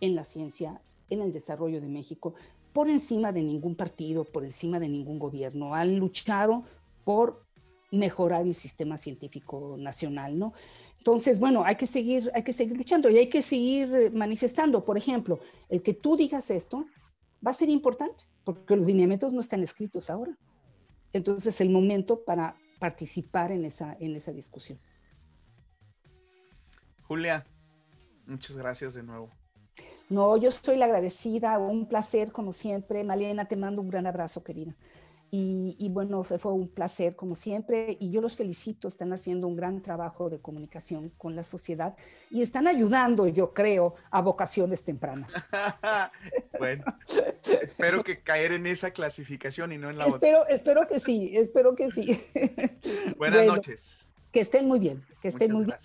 en la ciencia, en el desarrollo de México, por encima de ningún partido, por encima de ningún gobierno. Han luchado por mejorar el sistema científico nacional, ¿no? Entonces, bueno, hay que seguir, hay que seguir luchando y hay que seguir manifestando. Por ejemplo, el que tú digas esto va a ser importante porque los lineamientos no están escritos ahora. Entonces, el momento para participar en esa, en esa discusión. Julia, muchas gracias de nuevo. No, yo soy la agradecida, un placer como siempre. Malena, te mando un gran abrazo, querida. Y, bueno, fue, un placer como siempre y yo los felicito, están haciendo un gran trabajo de comunicación con la sociedad y están ayudando, yo creo, a vocaciones tempranas. bueno, espero que caer en esa clasificación y no en la espero, otra. Espero que sí, espero que sí. Buenas noches. Que estén muy bien, que estén muy bien.